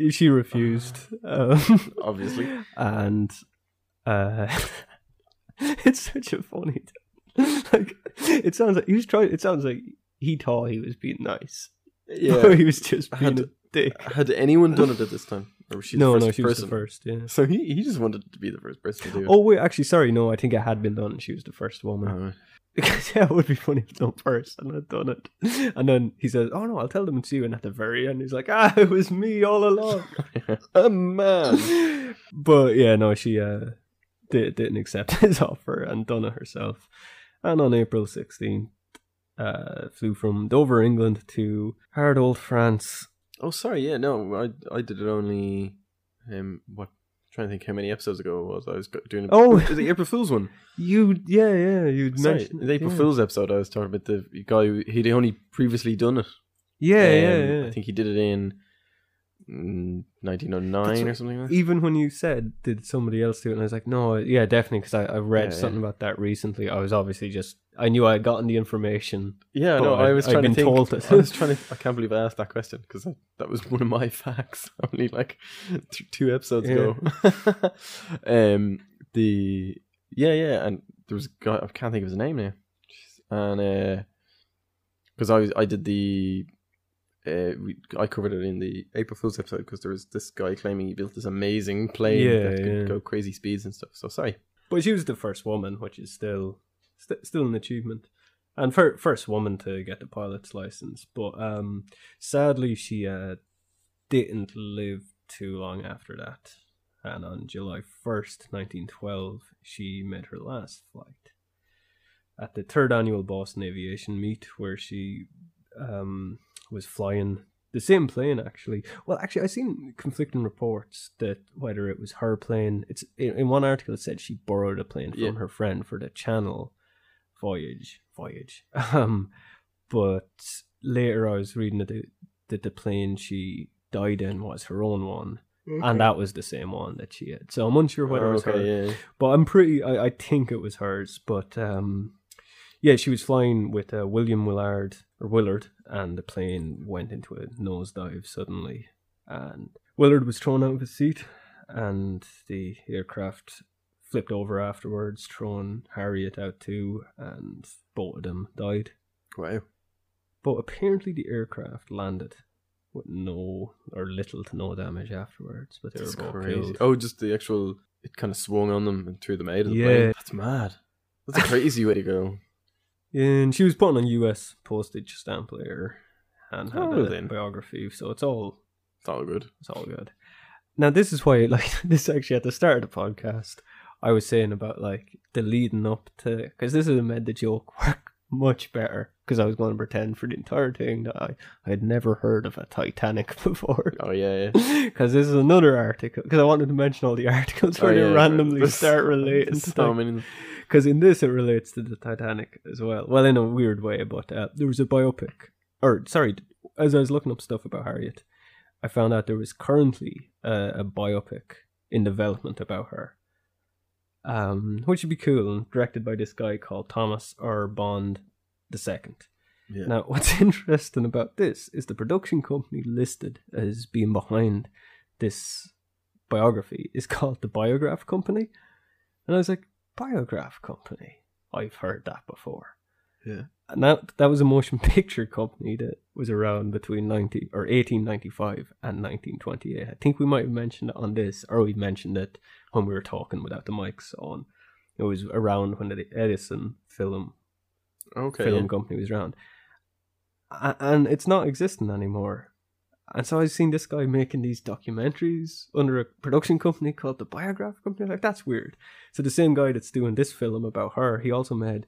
she refused, um,
Obviously.
and uh, it's such a funny. like it sounds like he was trying. It sounds like he thought he was being nice.
Yeah.
he was just being
Had-
a dick.
Had anyone done it at this time? Or was she the
no,
first
no, she was the first. Yeah.
So he, he just wanted to be the first person to do it.
Oh wait, actually, sorry. No, I think it had been done. She was the first woman. Because yeah, it would be funny if no person had done it. And then he says, "Oh no, I'll tell them it's you." And at the very end, he's like, "Ah, it was me all along."
a man.
but yeah, no, she uh did, didn't accept his offer and done it herself. And on April sixteenth, uh, flew from Dover, England, to hard old France.
Oh, sorry. Yeah, no, I I did it only. Um, what? trying to think how many episodes ago it was. I was doing. A,
Oh.
the April Fool's one?
You, yeah, yeah, you mentioned
the April
yeah.
Fool's episode. I was talking about the guy who he'd only previously done it.
Yeah, yeah,
Um,
yeah.
I think he did it in 1909 or something like that.
even when you said did somebody else do it and i was like no yeah definitely because I, I read
Yeah,
something
yeah.
about that recently i was obviously just i knew i had gotten the information
Yeah, no,
But
I was
I'd
trying to think.
told it.
I was trying to. I can't believe I asked that question because that was one of my facts only like th- two episodes ago. um, the yeah, yeah, and there was a guy I can't think of his name now, and because I was I did the. Uh, we, I covered it in the April Fool's episode because there was this guy claiming he built this amazing plane
Yeah,
that could
yeah.
go crazy speeds and stuff. So sorry.
but she was the first woman which is still st- still an achievement and fir- first woman to get the pilot's license but um sadly she uh didn't live too long after that and on july 1st 1912 she made her last flight at the third annual boston aviation meet where she um was flying the same plane actually well actually I've seen conflicting reports that whether it was her plane it's in, one article it said she borrowed a plane from
Yeah.
her friend for the channel voyage voyage um but later i was reading that the, that the plane she died in was her own one and that was the same one that she had so i'm unsure whether it was her
yeah.
but I'm pretty. I, I think it was hers. But um, yeah, she was flying with uh, William Willard or Willard, and the plane went into a nosedive suddenly, and Willard was thrown out of his seat, and the aircraft flipped over afterwards, throwing Harriet out too, and both of them died.
Wow.
But apparently, the aircraft landed with no or little to no damage afterwards. But they
That's
were both
crazy.
killed.
Oh, just the actual. It kind of swung on them and threw them out of the
Yeah.
plane. That's mad. That's a crazy way to go.
And she was put on a US postage stamp later and had
Oh,
a biography, so it's all
It's all good.
it's all good. Now this is why like this actually at the start of the podcast I was saying about like the leading up to because this is made the joke work much better because I was going to pretend for the entire thing that I, I had never heard of a Titanic before.
Oh yeah, yeah.
Because this is another article. Because I wanted to mention all the articles oh, where
Oh,
they
yeah,
randomly start relating to
so many.
Because in this it relates to the Titanic as well. Well, in a weird way, but uh, there was a biopic, or sorry, as I was looking up stuff about Harriet, I found out there was currently uh, a biopic in development about her, um, which would be cool, directed by this guy called Thomas R. Bond the Second.
Yeah.
Now, what's interesting about this is the production company listed as being behind this biography is called the Biograph Company. And I was like, Biograph Company? I've heard that before.
Yeah.
And that, that was a motion picture company that was around between 90 or 1895 and 1928. I think we might have mentioned it on this, or we mentioned it when we were talking without the mics on. It was around when the Edison film
Okay.
film
yeah.
company was around. And it's not existing anymore. And so I've seen this guy making these documentaries under a production company called the Biograph Company. Like, that's weird. So the same guy that's doing this film about her, he also made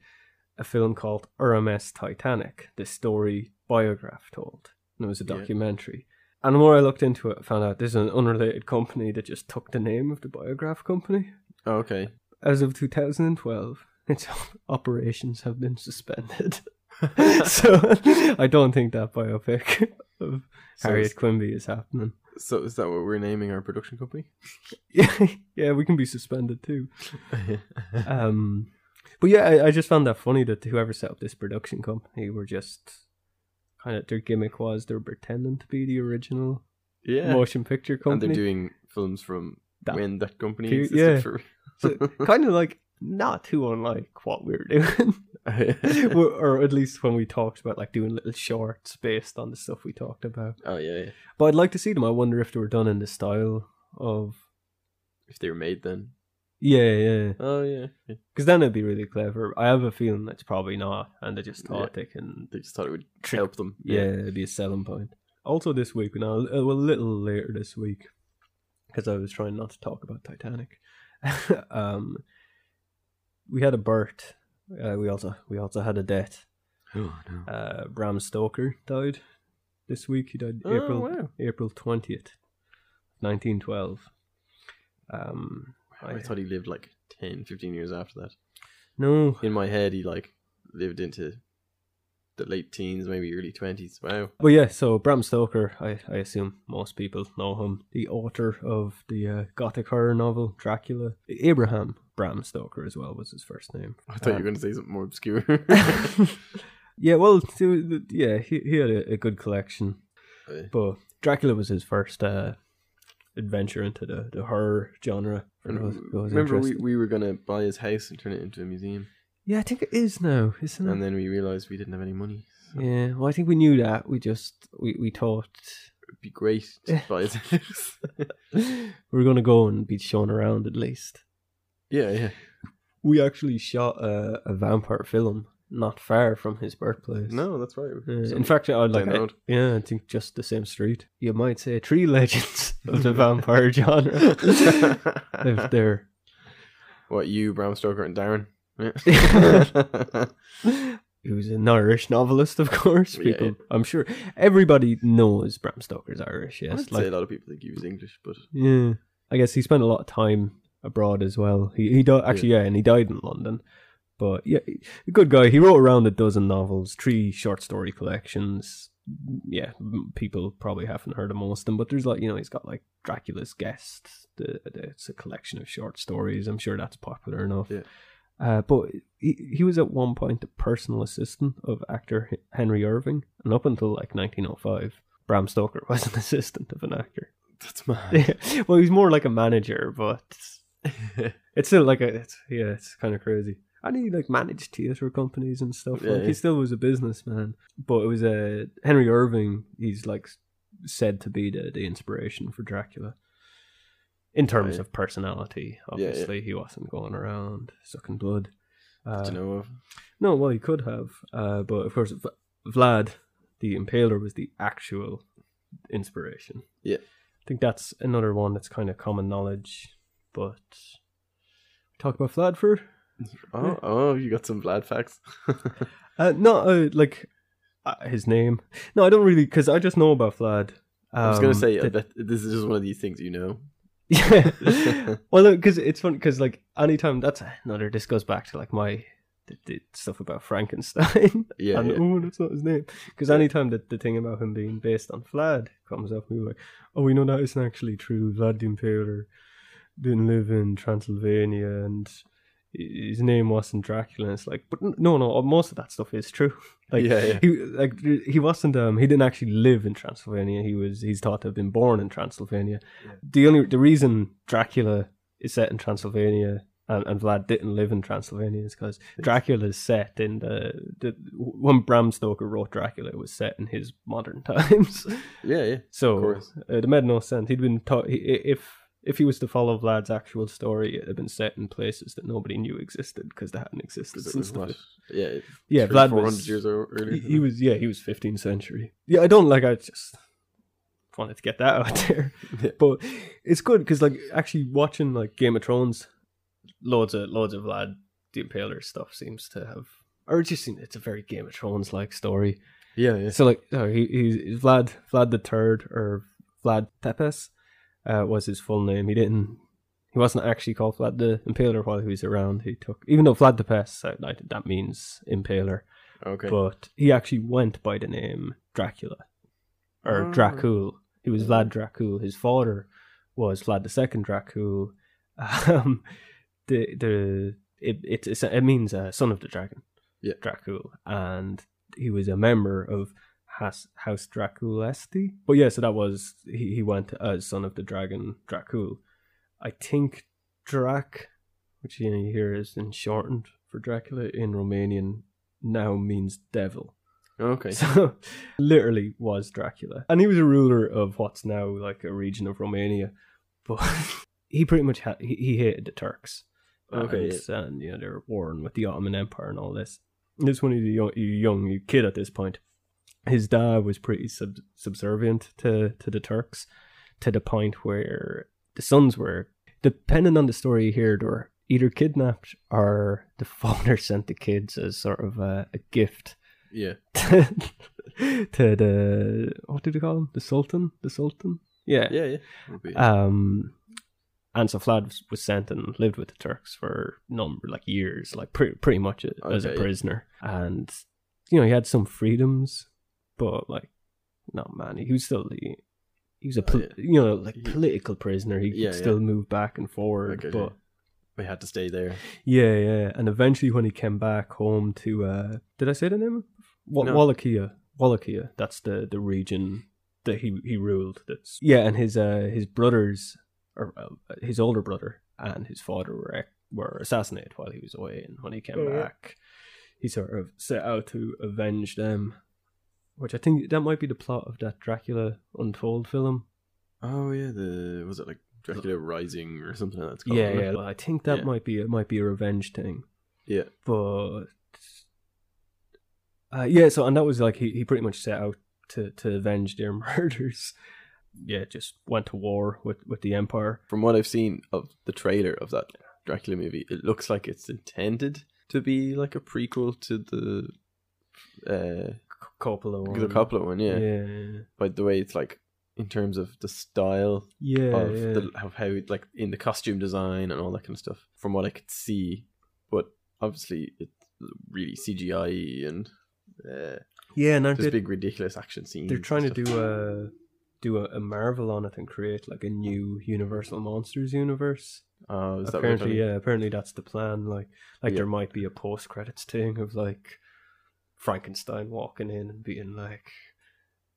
a film called RMS Titanic, the story Biograph told. And it was a
Yeah.
documentary. And the more I looked into it, I found out this is an unrelated company that just took the name of the Biograph Company.
Oh, okay.
As of 2012, its operations have been suspended. so I don't think that biopic of
So
Harriet Quimby is happening.
so is that what we're naming our production company?
Yeah, yeah, we can be suspended too. Um, but yeah, I, I just found that funny that whoever set up this production company were just kind of their gimmick was they're pretending to be the original
yeah.
motion picture company, and
they're doing films from
That
when that company existed
yeah.
for.
so, kind of like not too unlike what we're doing. Or at least when we talked about like doing little shorts based on the stuff we talked about.
oh yeah, yeah.
But I'd like to see them. I wonder if they were done in the style of
If they were made then.
yeah, yeah.
Oh yeah. yeah.
Because then it'd be really clever. I have a feeling that's probably not, and they just thought they can.
They just thought it would
Trick-
help them.
Yeah, it'd be a selling point. Also, this week, now a well, a little later this week, because I was trying not to talk about Titanic. um, we had a birth. Uh, we also we also had a death.
Oh no.
Uh, Bram Stoker died this week. He died
Oh,
April
wow.
April twentieth, nineteen twelve. Um,
I thought he lived like 10, 15 years after that.
no,
In my head, he like lived into the late teens, maybe early twenties. Wow.
But yeah, so Bram Stoker, I, I assume most people know him, the author of the uh, gothic horror novel Dracula. Abraham Bram Stoker as well was his first name.
I thought you
Um,
were going to say something more obscure.
yeah, well, yeah, he, he had a, a good collection, but Dracula was his first uh, adventure into the, the horror genre. For
and
those, those
remember, we, we were going to buy his house and turn it into a museum,
yeah, I think it is now, isn't it?
and then we realized we didn't have any money. So
yeah, well, I think we knew that. We just we, we thought
it'd be great to buy his house.
we're gonna go and be shown around at least.
Yeah, yeah.
we actually shot a, a vampire film not far from his birthplace.
No, that's right.
Uh,
So-
in fact, I'd like
road.
yeah, I think just the same street. You might say three legends of the vampire genre. if they're
what you, Bram Stoker, and Darren? Yeah.
he was an Irish novelist, of course. People,
yeah.
I'm sure everybody knows Bram Stoker's Irish. Yes,
I'd
like
say a lot of people think he was English, but
Yeah, I guess he spent a lot of time abroad as well. He he died actually, yeah. and he died in London. But yeah, good guy. He wrote around a dozen novels, three short story collections. Yeah, people probably haven't heard of most of them, but there's like you know he's got like Dracula's Guest. The, the, it's a collection of short stories. I'm sure that's popular enough.
Yeah.
Uh, but he, he was at one point the personal assistant of actor Henry Irving, and up until like 1905, Bram Stoker was an assistant of an actor.
that's mad.
Yeah. well, he's more like a manager, but it's still like a it's, yeah, it's kind of crazy. And he like managed theater companies and stuff.
Yeah,
like,
yeah.
He still was a businessman, but it was a uh, Henry Irving. He's like said to be the the inspiration for Dracula. In terms
yeah.
of personality,
Yeah, yeah.
obviously he wasn't going around sucking blood. Uh,
you know of?
no, well, he could have, uh, but of course, v- Vlad, the Impaler, was the actual inspiration.
Yeah.
I think that's another one that's kind of common knowledge. But talk about Vlad for
Oh, oh, you got some Vlad facts.
Uh, no, uh, like uh, his name. No, I don't really because I just know about Vlad.
I was gonna
Um,
say I
that-
bet this is just one of these things you know.
Yeah. well, because it's fun because like anytime that's another. This goes back to like my the, the stuff about Frankenstein.
Yeah,
and,
yeah.
oh, that's not his name. Because
Yeah.
anytime that the thing about him being based on Vlad comes up, we were like, oh, we know that isn't actually true. Vlad the Impaler didn't live in Transylvania, and his name wasn't Dracula. And it's like, but no, no, most of that stuff is true. Like,
Yeah, yeah.
he like he wasn't um he didn't actually live in Transylvania. He was he's thought to have been born in Transylvania. The only the reason Dracula is set in Transylvania and, and Vlad didn't live in Transylvania is because Dracula is set in the, the when Bram Stoker wrote Dracula, it was set in his modern times.
Yeah, yeah.
so
course.
uh, it made no sense. He'd been taught he, if if he was to follow Vlad's actual story, it had been set in places that nobody knew existed because they hadn't existed since the?
Yeah,
yeah
three,
Vlad
400
was
years earlier.
he, he was yeah he was 15th century yeah i don't like i just wanted to get that out there
Yeah.
but it's good because like actually watching like game of thrones loads of loads of vlad the impaler stuff seems to have or just seems it's a very game of thrones like story
Yeah, yeah.
so like uh, he, he's vlad vlad the third or vlad tepes uh, was his full name he didn't he wasn't actually called vlad the impaler while he was around he took even though vlad uh, like, that means impaler
Okay.
but he actually went by the name Dracula or
Oh.
Dracul. He was Vlad Dracul. His father was Vlad the Second Dracul. Um, the the it it it means uh, son of the dragon.
Yeah.
Dracul, and he was a member of Has, House Draculesti. But yeah, so that was he, he went as uh, son of the dragon Dracul. I think Drac, which you know you hear is in shortened for Dracula in Romanian, now means devil.
okay.
So literally was Dracula. And he was a ruler of what's now like a region of Romania. But he pretty much had he, he hated the Turks.
Okay,
And, and you know, they were warring with the Ottoman Empire and all this. This when he was a young, a young kid at this point. His dad was pretty sub- subservient to, to the Turks to the point where the sons were, depending on the story you hear, they were either kidnapped or the father sent the kids as sort of a, a gift
Yeah.
to, to the what did you call him? The Sultan? The Sultan? Yeah.
Yeah, yeah.
Um and so Vlad was- was sent and lived with the Turks for number like years, like pretty pretty much a, as a
Okay, yeah.
prisoner. And you know, he had some freedoms, but like no man, he was still the he was a
Oh,
pol-
yeah.
you know like
He-
political prisoner. He
Yeah,
could
yeah.
still move back and forward,
Okay,
but
we had to stay there.
yeah, yeah. And eventually, when he came back home to, uh, did I say the name? Wa-
No.
Wallachia. Wallachia. That's the the region that he he ruled. That's yeah. And his uh his brothers, or uh, his older brother and his father were were assassinated while he was away. And when he came
Oh, yeah.
back, he sort of set out to avenge them. Which I think that might be the plot of that Dracula Untold film.
Oh yeah, the was it like Dracula Rising or something like that? It's called,
Yeah, yeah. I think that
Yeah.
might be it. Might be a revenge thing.
yeah.
but uh, yeah so and that was like he, he pretty much set out to to avenge their murders yeah just went to war with with the empire
From what I've seen of the trailer of that Dracula movie, it looks like it's intended to be like a prequel to the uh
Coppola one.
the Coppola one. Yeah.
yeah
By the way, it's like in terms of the style
yeah,
of
yeah.
the of how like in the costume design and all that kind of stuff. From what I could see, but obviously it's really CGI and uh,
yeah and they,
big ridiculous action scenes.
they're trying to do a do a, a marvel on it and create like a new universal monsters universe
Oh, is that what they're
apparently yeah apparently that's the plan like like
Yeah.
there might be a post credits thing of like frankenstein walking in and being like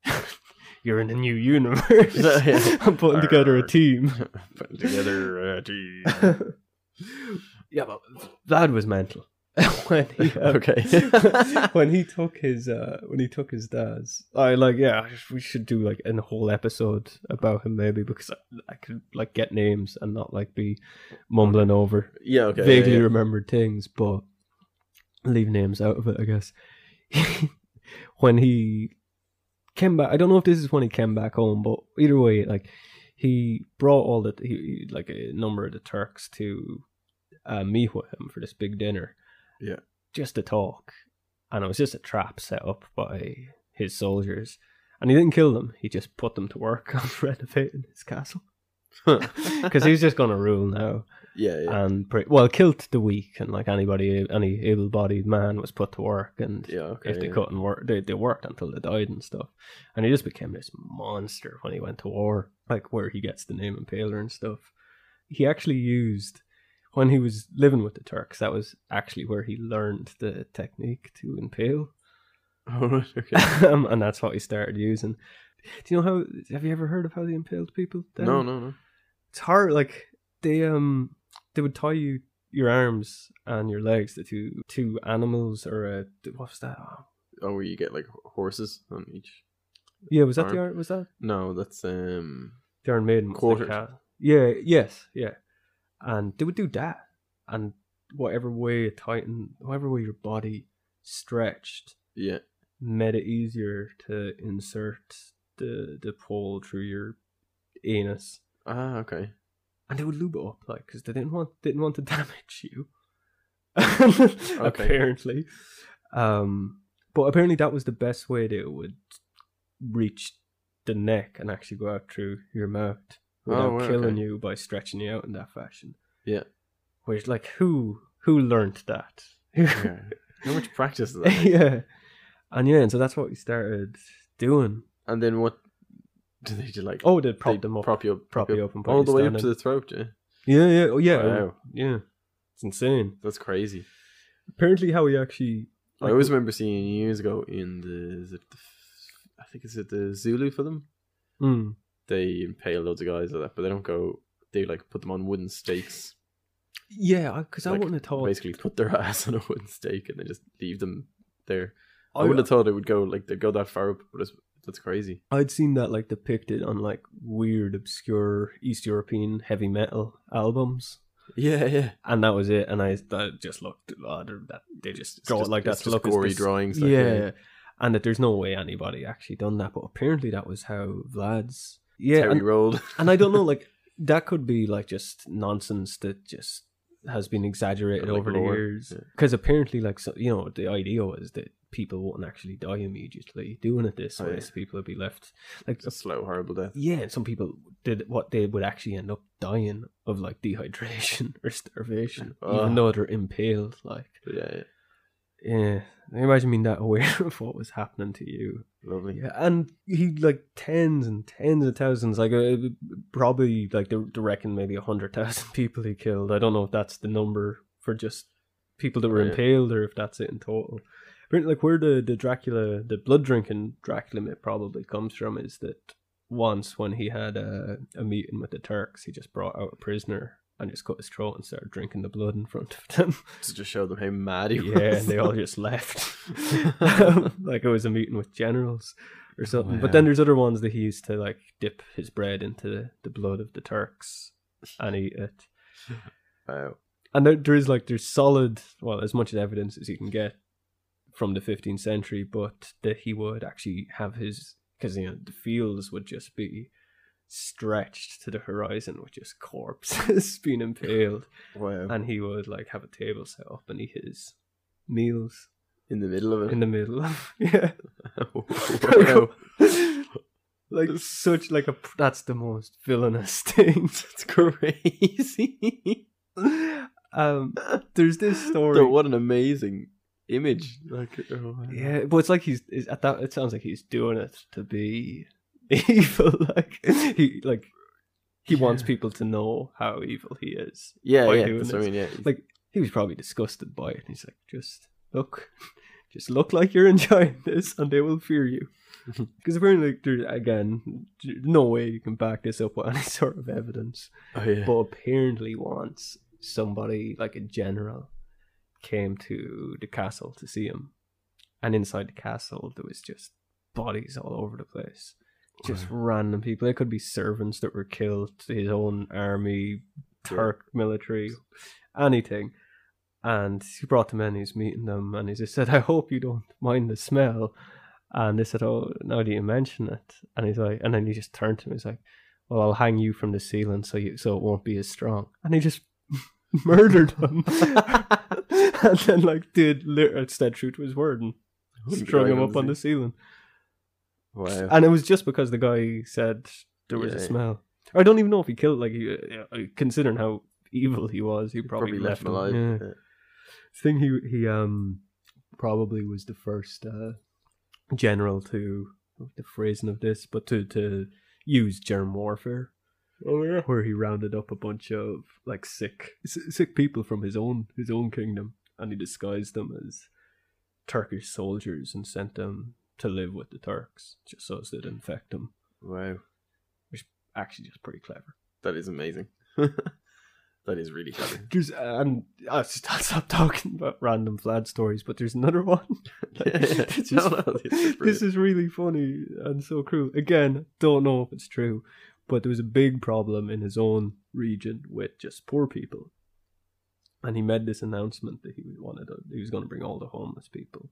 you're in a new universe i'm putting together a team
Putting together a team.
yeah but vlad was mental when he uh,
Okay.
when he took his uh when he took his dad's i like yeah we should do like a whole episode about him maybe because I, I could like get names and not like be mumbling over
yeah, okay.
vaguely
yeah, yeah.
remembered things, but leave names out of it, I guess. when he came back, I don't know if this is when he came back home, but either way, like he brought all the he, like a number of the Turks to uh, meet with him for this big dinner.
Yeah.
just to talk. and it was just a trap set up by his soldiers. And he didn't kill them; he just put them to work on renovating his castle because he's just going to rule now.
Yeah, yeah,
And pre- well, killed the weak, and like anybody, any able-bodied man was put to work, and
yeah. Okay.
if they
yeah.
couldn't work, they, they worked until they died and stuff. And he just became this monster when he went to war, like where he gets the name Impaler and stuff. He actually used when he was living with the Turks. That was actually where he learned the technique to impale,
Oh, right, okay.
um, and that's what he started using. Do you know how? Have you ever heard of how they impaled people? Dan?
no, no, no.
it's hard. Like they um they would tie you your arms and your legs to two two animals or a what was that? Oh,
where you get like horses on each.
Yeah, was that the
Arm.
Iron? Was that
No, that's um.
the Iron Maiden? the Yeah. Yes. Yeah. And they would do that, and whatever way it tightened, whatever way your body stretched,
Yeah.
made it easier to insert the the pole through your anus,
Ah, okay.
And they would lube it up like because they didn't want didn't want to damage you. apparently, um, but apparently that was the best way that it would reach the neck and actually go out through your mouth without
Oh,
killing
okay.
you by stretching you out in that fashion.
Yeah.
Which, like, who who learned that?
Yeah. How much practice that?
yeah, and yeah, and so that's what we started doing.
And then what? Do they just like?
Oh, they prop
they
them up,
prop you up,
prop you up and put
all the way up to the throat. Yeah,
Yeah, yeah, oh yeah,
Wow.
yeah. It's insane.
that's crazy.
Apparently, how he actually.
I always remember seeing years ago in the, is it the I think it's at the Zulu for them.
Mm.
They impale loads of guys like that, but they don't go. They like put them on wooden stakes.
Yeah, because I
Like,
wouldn't have thought.
Basically, put their ass on a wooden stake and they just leave them there. I,
I-
wouldn't have thought it would go like they go that far up, but it's, that's crazy.
I'd seen that like depicted on like weird, obscure East European heavy metal albums,
Yeah, yeah.
and that was it. And I that just looked, oh, that they just it like that
just gory drawings. Like,
yeah, and that there's no way anybody actually done that, but apparently that was how Vlad's. Yeah,
Terry
and,
rolled.
and I don't know, like that could be like just nonsense that just has been exaggerated
Like
over
lore,
the years.
yeah.
Because apparently, like so, you know, the idea was that people wouldn't actually die immediately doing it this
Oh,
way,
yeah.
so people would be left like
a slow, horrible death.
yeah, and some people did what they would actually end up dying of like dehydration or starvation, even
Ugh.
though they're impaled. Like,
yeah, yeah.
yeah, imagine being that aware of what was happening to you.
lovely.
Yeah, and he like tens and tens of thousands, like uh, probably like they, they reckon maybe a hundred thousand people he killed. I don't know if that's the number for just people that were
Oh, yeah.
impaled or if that's it in total. But like where the the Dracula, the blood drinking Dracula myth probably comes from is that once when he had a, a meeting with the Turks, he just brought out a prisoner and just cut his throat and started drinking the blood in front of them.
To just show them how mad he was.
Yeah, and they all just left. like it was a meeting with generals or something. But then there's other ones that he used to like dip his bread into the blood of the Turks and eat it.
Wow.
And there, there is like there's solid, well, as much evidence as you can get from the 15th century, but that he would actually have his because you know the fields would just be stretched to the horizon with just corpses being impaled,
Wow.
and he would like have a table set up and eat his meals
in the middle of it.
in the middle of yeah
wow.
like such like a that's the most villainous thing
That's crazy.
um there's this story
Though, what an amazing image. Like, oh,
yeah but it's like he's is at that it sounds like he's doing it to be evil like he like he wants people to know how evil he is
yeah,
by
yeah.
doing
I mean, yeah.
like he was probably disgusted by it he's like just look just look like you're enjoying this and they will fear you because apparently there again no way you can back this up with any sort of evidence
oh, yeah.
but apparently once somebody like a general came to the castle to see him. And inside the castle there was just bodies all over the place. Just random people. It could be servants that were killed his own army
Yeah.
turk military anything. And he brought them in he's meeting them and he just said i hope you don't mind the smell. And they said oh now that you mention it. And he's like and then he just turned to him he's like well i'll hang you from the ceiling so you so it won't be as strong. And he just murdered him, and then like did literally stayed true to his word and strung him up on the ceiling.
Wow.
And it was just because the guy said there was a
Yeah.
smell. I don't even know if he killed. Like, he, uh, considering how evil he was, he probably, left, him
alive.
Yeah.
Yeah.
thing he he um probably was the first uh, general to the phrasing of this, but to to use germ warfare. Oh yeah, where he rounded up a bunch of like sick sick people from his own his own kingdom, and he disguised them as Turkish soldiers and sent them to live with the Turks, just so as they'd infect them.
Wow.
Which actually, just pretty clever.
That is amazing. that is really clever.
There's and I'll, just, I'll stop talking about random Vlad stories, but there's another one. It's
No,
just-
no, this is
this is really funny and so cruel. Again, don't know if it's true, but there was a big problem in his own region with just poor people, and he made this announcement that he wanted to, he was going to bring all the homeless people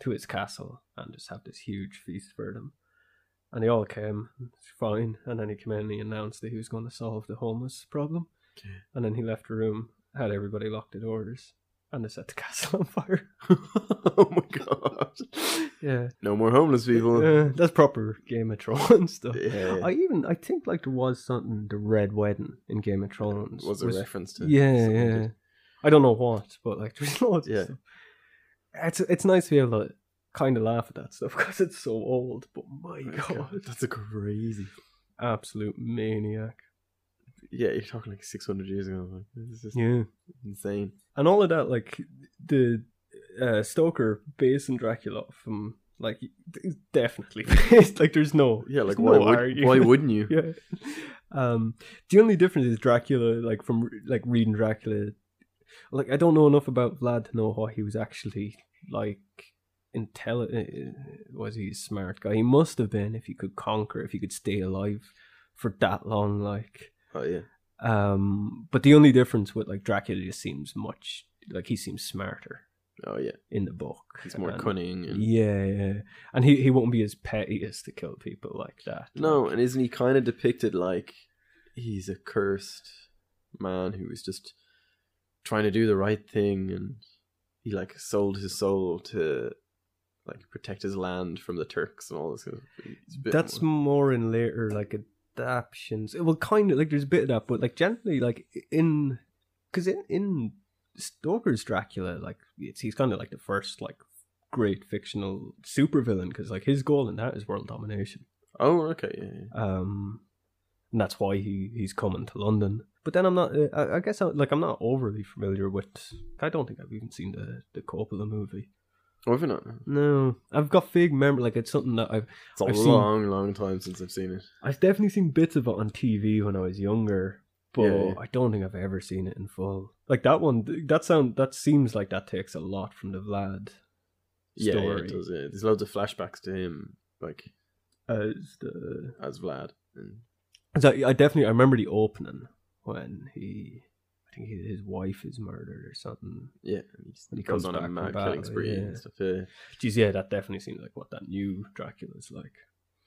to his castle and just have this huge feast for them. And they all came, fine. And then he came in and he announced that he was going to solve the homeless problem. And then he left the room, had everybody lock the doors, and they set the castle on fire.
oh my god.
Yeah,
No more homeless people.
uh, that's proper Game of Thrones stuff.
Yeah.
I even I think like there was something the Red Wedding in Game of Thrones
was a reference to
yeah yeah. I don't know what, but like there's loads.
Yeah.
Of stuff. It's it's nice to be able to kind of laugh at that stuff because it's so old. But my
Oh my
god,
God, that's a crazy.
absolute maniac.
Yeah, you're talking like 600 years ago. Like, this is
Yeah,
insane.
and all of that like the uh, Stoker on Dracula from like definitely based. like there's no
Yeah, like why,
no
would, why wouldn't you?
yeah. Um, the only difference is Dracula, like from like reading Dracula, like I don't know enough about Vlad to know what he was actually like. Intelligent was he a smart guy? He must have been if he could conquer, if he could stay alive for that long. Like,
Oh yeah.
um, but the only difference with like Dracula just seems much like he seems smarter
Oh yeah.
in the book.
He's more
And-
cunning. And...
Yeah, yeah, and he he won't be as petty as to kill people like that.
No,
Like,
and isn't he kind of depicted like he's a cursed man who is just trying to do the right thing and he like sold his soul to like protect his land from the Turks and all this. Kind of,
that's
more-
more in later like adaptions. Well, kind of like there's a bit of that, but like generally like in because in in Stoker's Dracula, like it's he's kind of like the first like great fictional supervillain because like his goal in that is world domination.
oh okay. Yeah, yeah.
Um, and that's why he he's coming to London. But then I'm not. uh, I, I guess I, like I'm not overly familiar with. I don't think I've even seen the the Coppola movie.
Oh, have you not?
No, I've got vague memory. Like it's something that I've
It's a
I've seen-
long, long time since I've seen it.
I've definitely seen bits of it on TV when I was younger, but
Yeah, yeah.
I don't think I've ever seen it in full. Like that one, that sound that seems like that takes a lot from the Vlad
Yeah, yeah,
story
it does. Yeah. There's loads of flashbacks to him, like
as the.
as Vlad. And
So I definitely I remember the opening when he, I think his wife is murdered or something.
yeah, and he's,
When he
he goes
comes
on a mad killing spree
yeah.
and stuff. Yeah.
Geez, yeah, that definitely seems like what that new Dracula's like.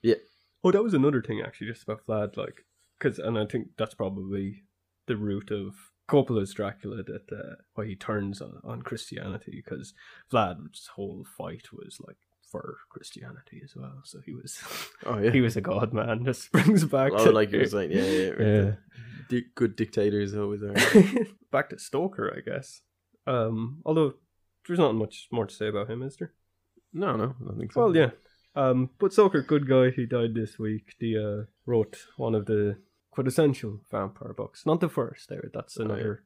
Yeah.
Oh, that was another thing actually, just about Vlad, like, because, and I think that's probably the root of Coppola's Dracula that uh, why he turns on, on Christianity, because Vlad's whole fight was like for Christianity as well. So he was,
Oh yeah.
he was a god man. Just brings back
Oh,
to
like you were saying, yeah, yeah,
Yeah.
di- good dictators always are.
back to Stoker, I guess. Um, although there's not much more to say about him, is there?
No, no, I think so.
Well, yeah. Um, but Stoker, good guy. He died this week. He uh, wrote one of the quintessential vampire books. Not the first, there. That's
Oh, yeah.
another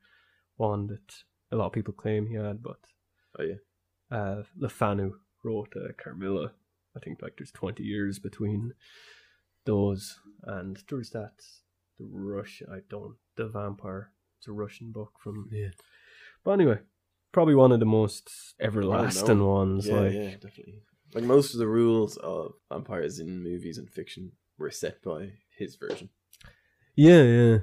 one that a lot of people claim he had. But
Oh yeah.
uh, Le Fanu wrote uh, Carmilla. I think like there's 20 years between those. And there's that the Rush. I don't the vampire. It's a Russian book from.
Yeah.
But anyway, probably one of the most everlasting ones.
Yeah,
like
yeah, definitely. Like most of the rules of vampires in movies and fiction were set by his version.
Yeah, yeah,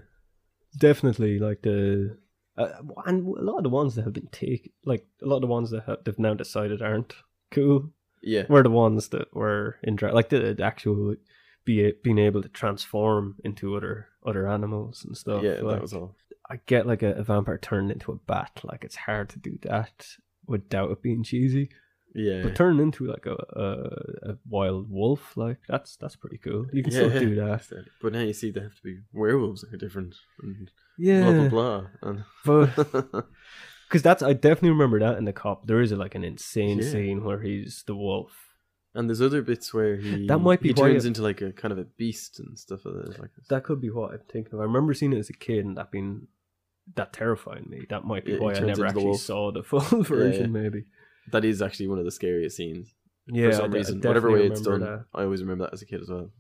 definitely. Like the uh, and a lot of the ones that have been taken, like a lot of the ones that have, they've now decided aren't cool,
Yeah.
were the ones that were in dra- like the, the actual be being able to transform into other other animals and stuff.
yeah,
like,
that was all.
I get like a, a vampire turned into a bat. Like it's hard to do that without it being cheesy.
Yeah.
But turning into like a, a a wild wolf, like that's that's pretty cool. You can
yeah,
still do that.
But now you see they have to be werewolves are different. And
Yeah,
blah blah blah. And
but because that's I definitely remember that in the cop. There is like an insane
Yeah.
scene where he's the wolf.
and there's other bits where he
That might be
he turns
it-
into like a kind of a beast and stuff like that. Like
That could be what I'm thinking of. I remember seeing it as a kid and that being that terrifying me. That might be
Yeah,
why I never
into the
actually saw the full version. Maybe.
that is actually one of the scariest scenes.
Yeah,
for some
I
reason, whatever way it's done,
remember
I always remember that as a kid as well.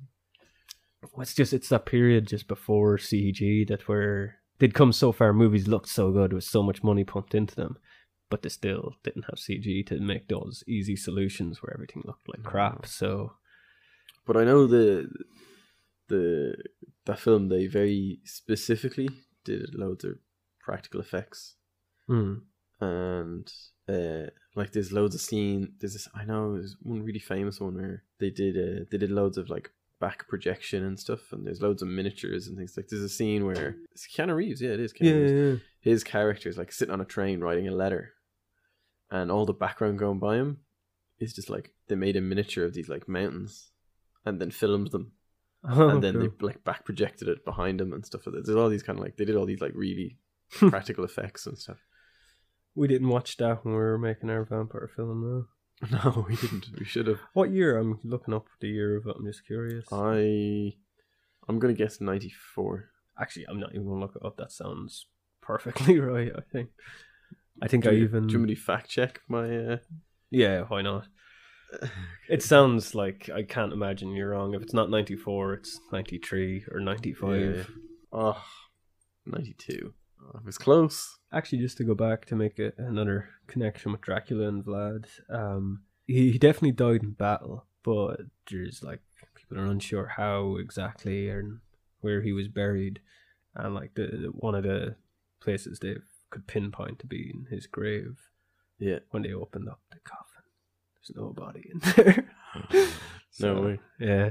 It's just it's that period just before CG that where they'd come so far. Movies looked so good with so much money pumped into them, but they still didn't have CG to make those easy solutions where everything looked like crap. So
But I know the the that film they very specifically did loads of practical effects
hmm.
and uh like there's loads of scene there's this I know there's one really famous one where they did uh they did loads of like back projection and stuff and there's loads of miniatures and things like there's a scene where it's Keanu Reeves yeah it is Keanu
yeah,
Reeves.
yeah.
his character is like sitting on a train writing a letter and all the background going by him is just like they made a miniature of these like mountains and then filmed them
Oh,
and then
cool.
they like back projected it behind him and stuff like that. There's all these kind of like they did all these like really practical effects and stuff.
we didn't watch that when we were making our vampire film. though.
No, we didn't. We should have.
What year? I'm looking up the year of it. I'm just curious.
I I'm gonna guess ninety four.
Actually, I'm not even gonna look it up. That sounds perfectly right. I think. I think I
Do you
even.
want me to fact check my? uh
Yeah, why not? It sounds like I can't imagine you're wrong. If it's not 94, it's 93 or 95.
Oh, 92. Oh, it was close.
Actually, just to go back to make a, another connection with Dracula and Vlad, um, he, he definitely died in battle, but there's like people are unsure how exactly and where he was buried, and like the the- one of the places they could pinpoint to be in his grave
Yeah.
when they opened up the coffin. There's nobody in there.
No way.
Yeah.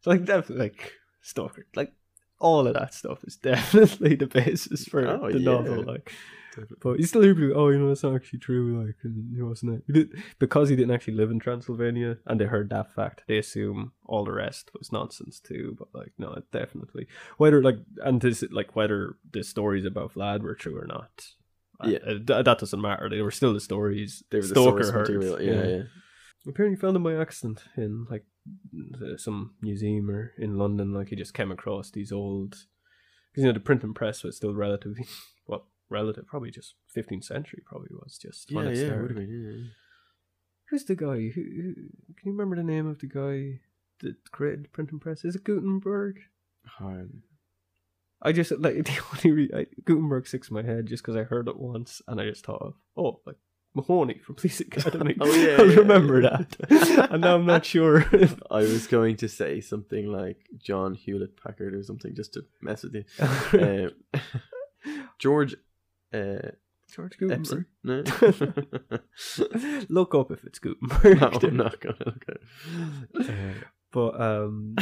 So like definitely like Stoker. Like all of that stuff is definitely the basis for
Oh,
the
yeah.
novel. Like but you still people, oh, you know, that's not actually true. Like, he wasn't it? He did, because he didn't actually live in Transylvania, and they heard that fact. They assume all the rest was nonsense too. But like, no, it definitely whether like and this like whether the stories about Vlad were true or not.
Yeah.
uh, th- that doesn't matter. They were still the stories.
They were the
Stoker
source
heard.
material. Yeah, yeah.
Apparently found him by accident in like some museum or in London. Like he just came across these old, because you know the printing press was still relatively well relative, probably just 15th century. Probably was just
Yeah,
it
yeah,
started.
would have been.
Who's the guy? Who, who can you remember the name of the guy that created the printing press? Is it Gutenberg?
Yeah. Hard.
I just like the only re- I, Gutenberg sticks in my head just because I heard it once and I just thought of oh like Mahoney from Police Academy.
Oh, yeah,
I
yeah,
remember
yeah.
that, and now I'm not sure. if
I was going to say something like John Hewlett Packard or something just to mess with you. Um, George uh,
George? Gutenberg.
No.
Look up if it's Gutenberg.
no, I'm not gonna look it. Uh,
But um,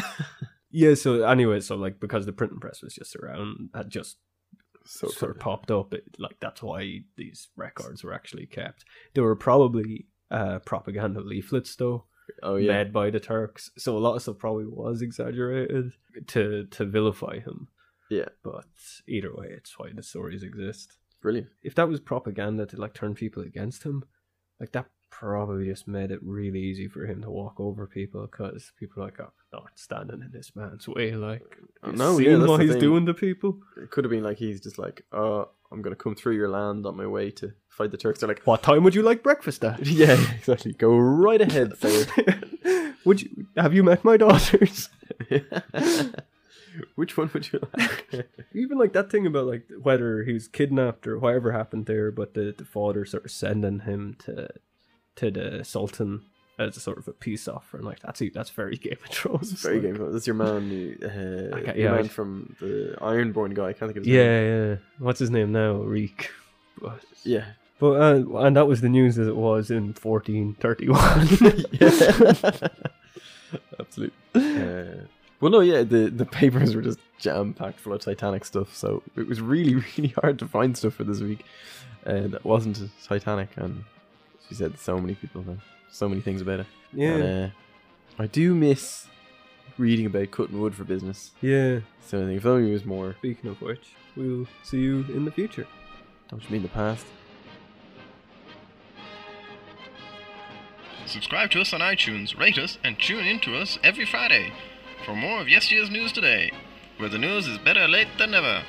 yeah. So anyway, so like because the printing press was just around, had just
so
sort of popped up. It, like that's why these records were actually kept. They were probably uh, propaganda leaflets, though,
Oh yeah.
made by the Turks. So a lot of stuff probably was exaggerated to to vilify him.
Yeah.
But either way, it's why the stories exist.
Brilliant.
If that was propaganda to like turn people against him, like that probably just made it really easy for him to walk over people because people are like, oh, not standing in this man's way. Like,
uh,
you've
no, yeah,
what he's
thing.
doing to people.
It could have been like he's just like, oh, I'm gonna come through your land on my way to fight the Turks. They're like,
What time would you like breakfast at?
yeah, exactly. Go right ahead, sir.
would you have you met my daughters?
Which one would you like?
Even like that thing about like whether he was kidnapped or whatever happened there, but the, the father sort of sending him to to the Sultan as a sort of a peace offer, and like that's that's very Game of Thrones.
It's very
like,
game. That's your man. Uh,
Okay,
your
yeah,
man from the Ironborn guy. I can't think of his name.
Yeah, yeah. What's his name now? Reek. But,
Yeah.
but uh, and that was the news as it was in 1431.
Absolutely. Uh, well, no, yeah, the, the papers were just jam packed full of Titanic stuff. So it was really, really hard to find stuff for this week uh, that wasn't Titanic. And she said so many people know so many things about it.
Yeah,
And, uh, I do miss reading about cutting wood for business.
yeah.
So I think if only it was more,
Speaking of which, we'll see you in the future.
don't you mean the past?
Subscribe to us on iTunes, rate us, and tune in to us every Friday for more of yesterday's news today, where the news is better late than never.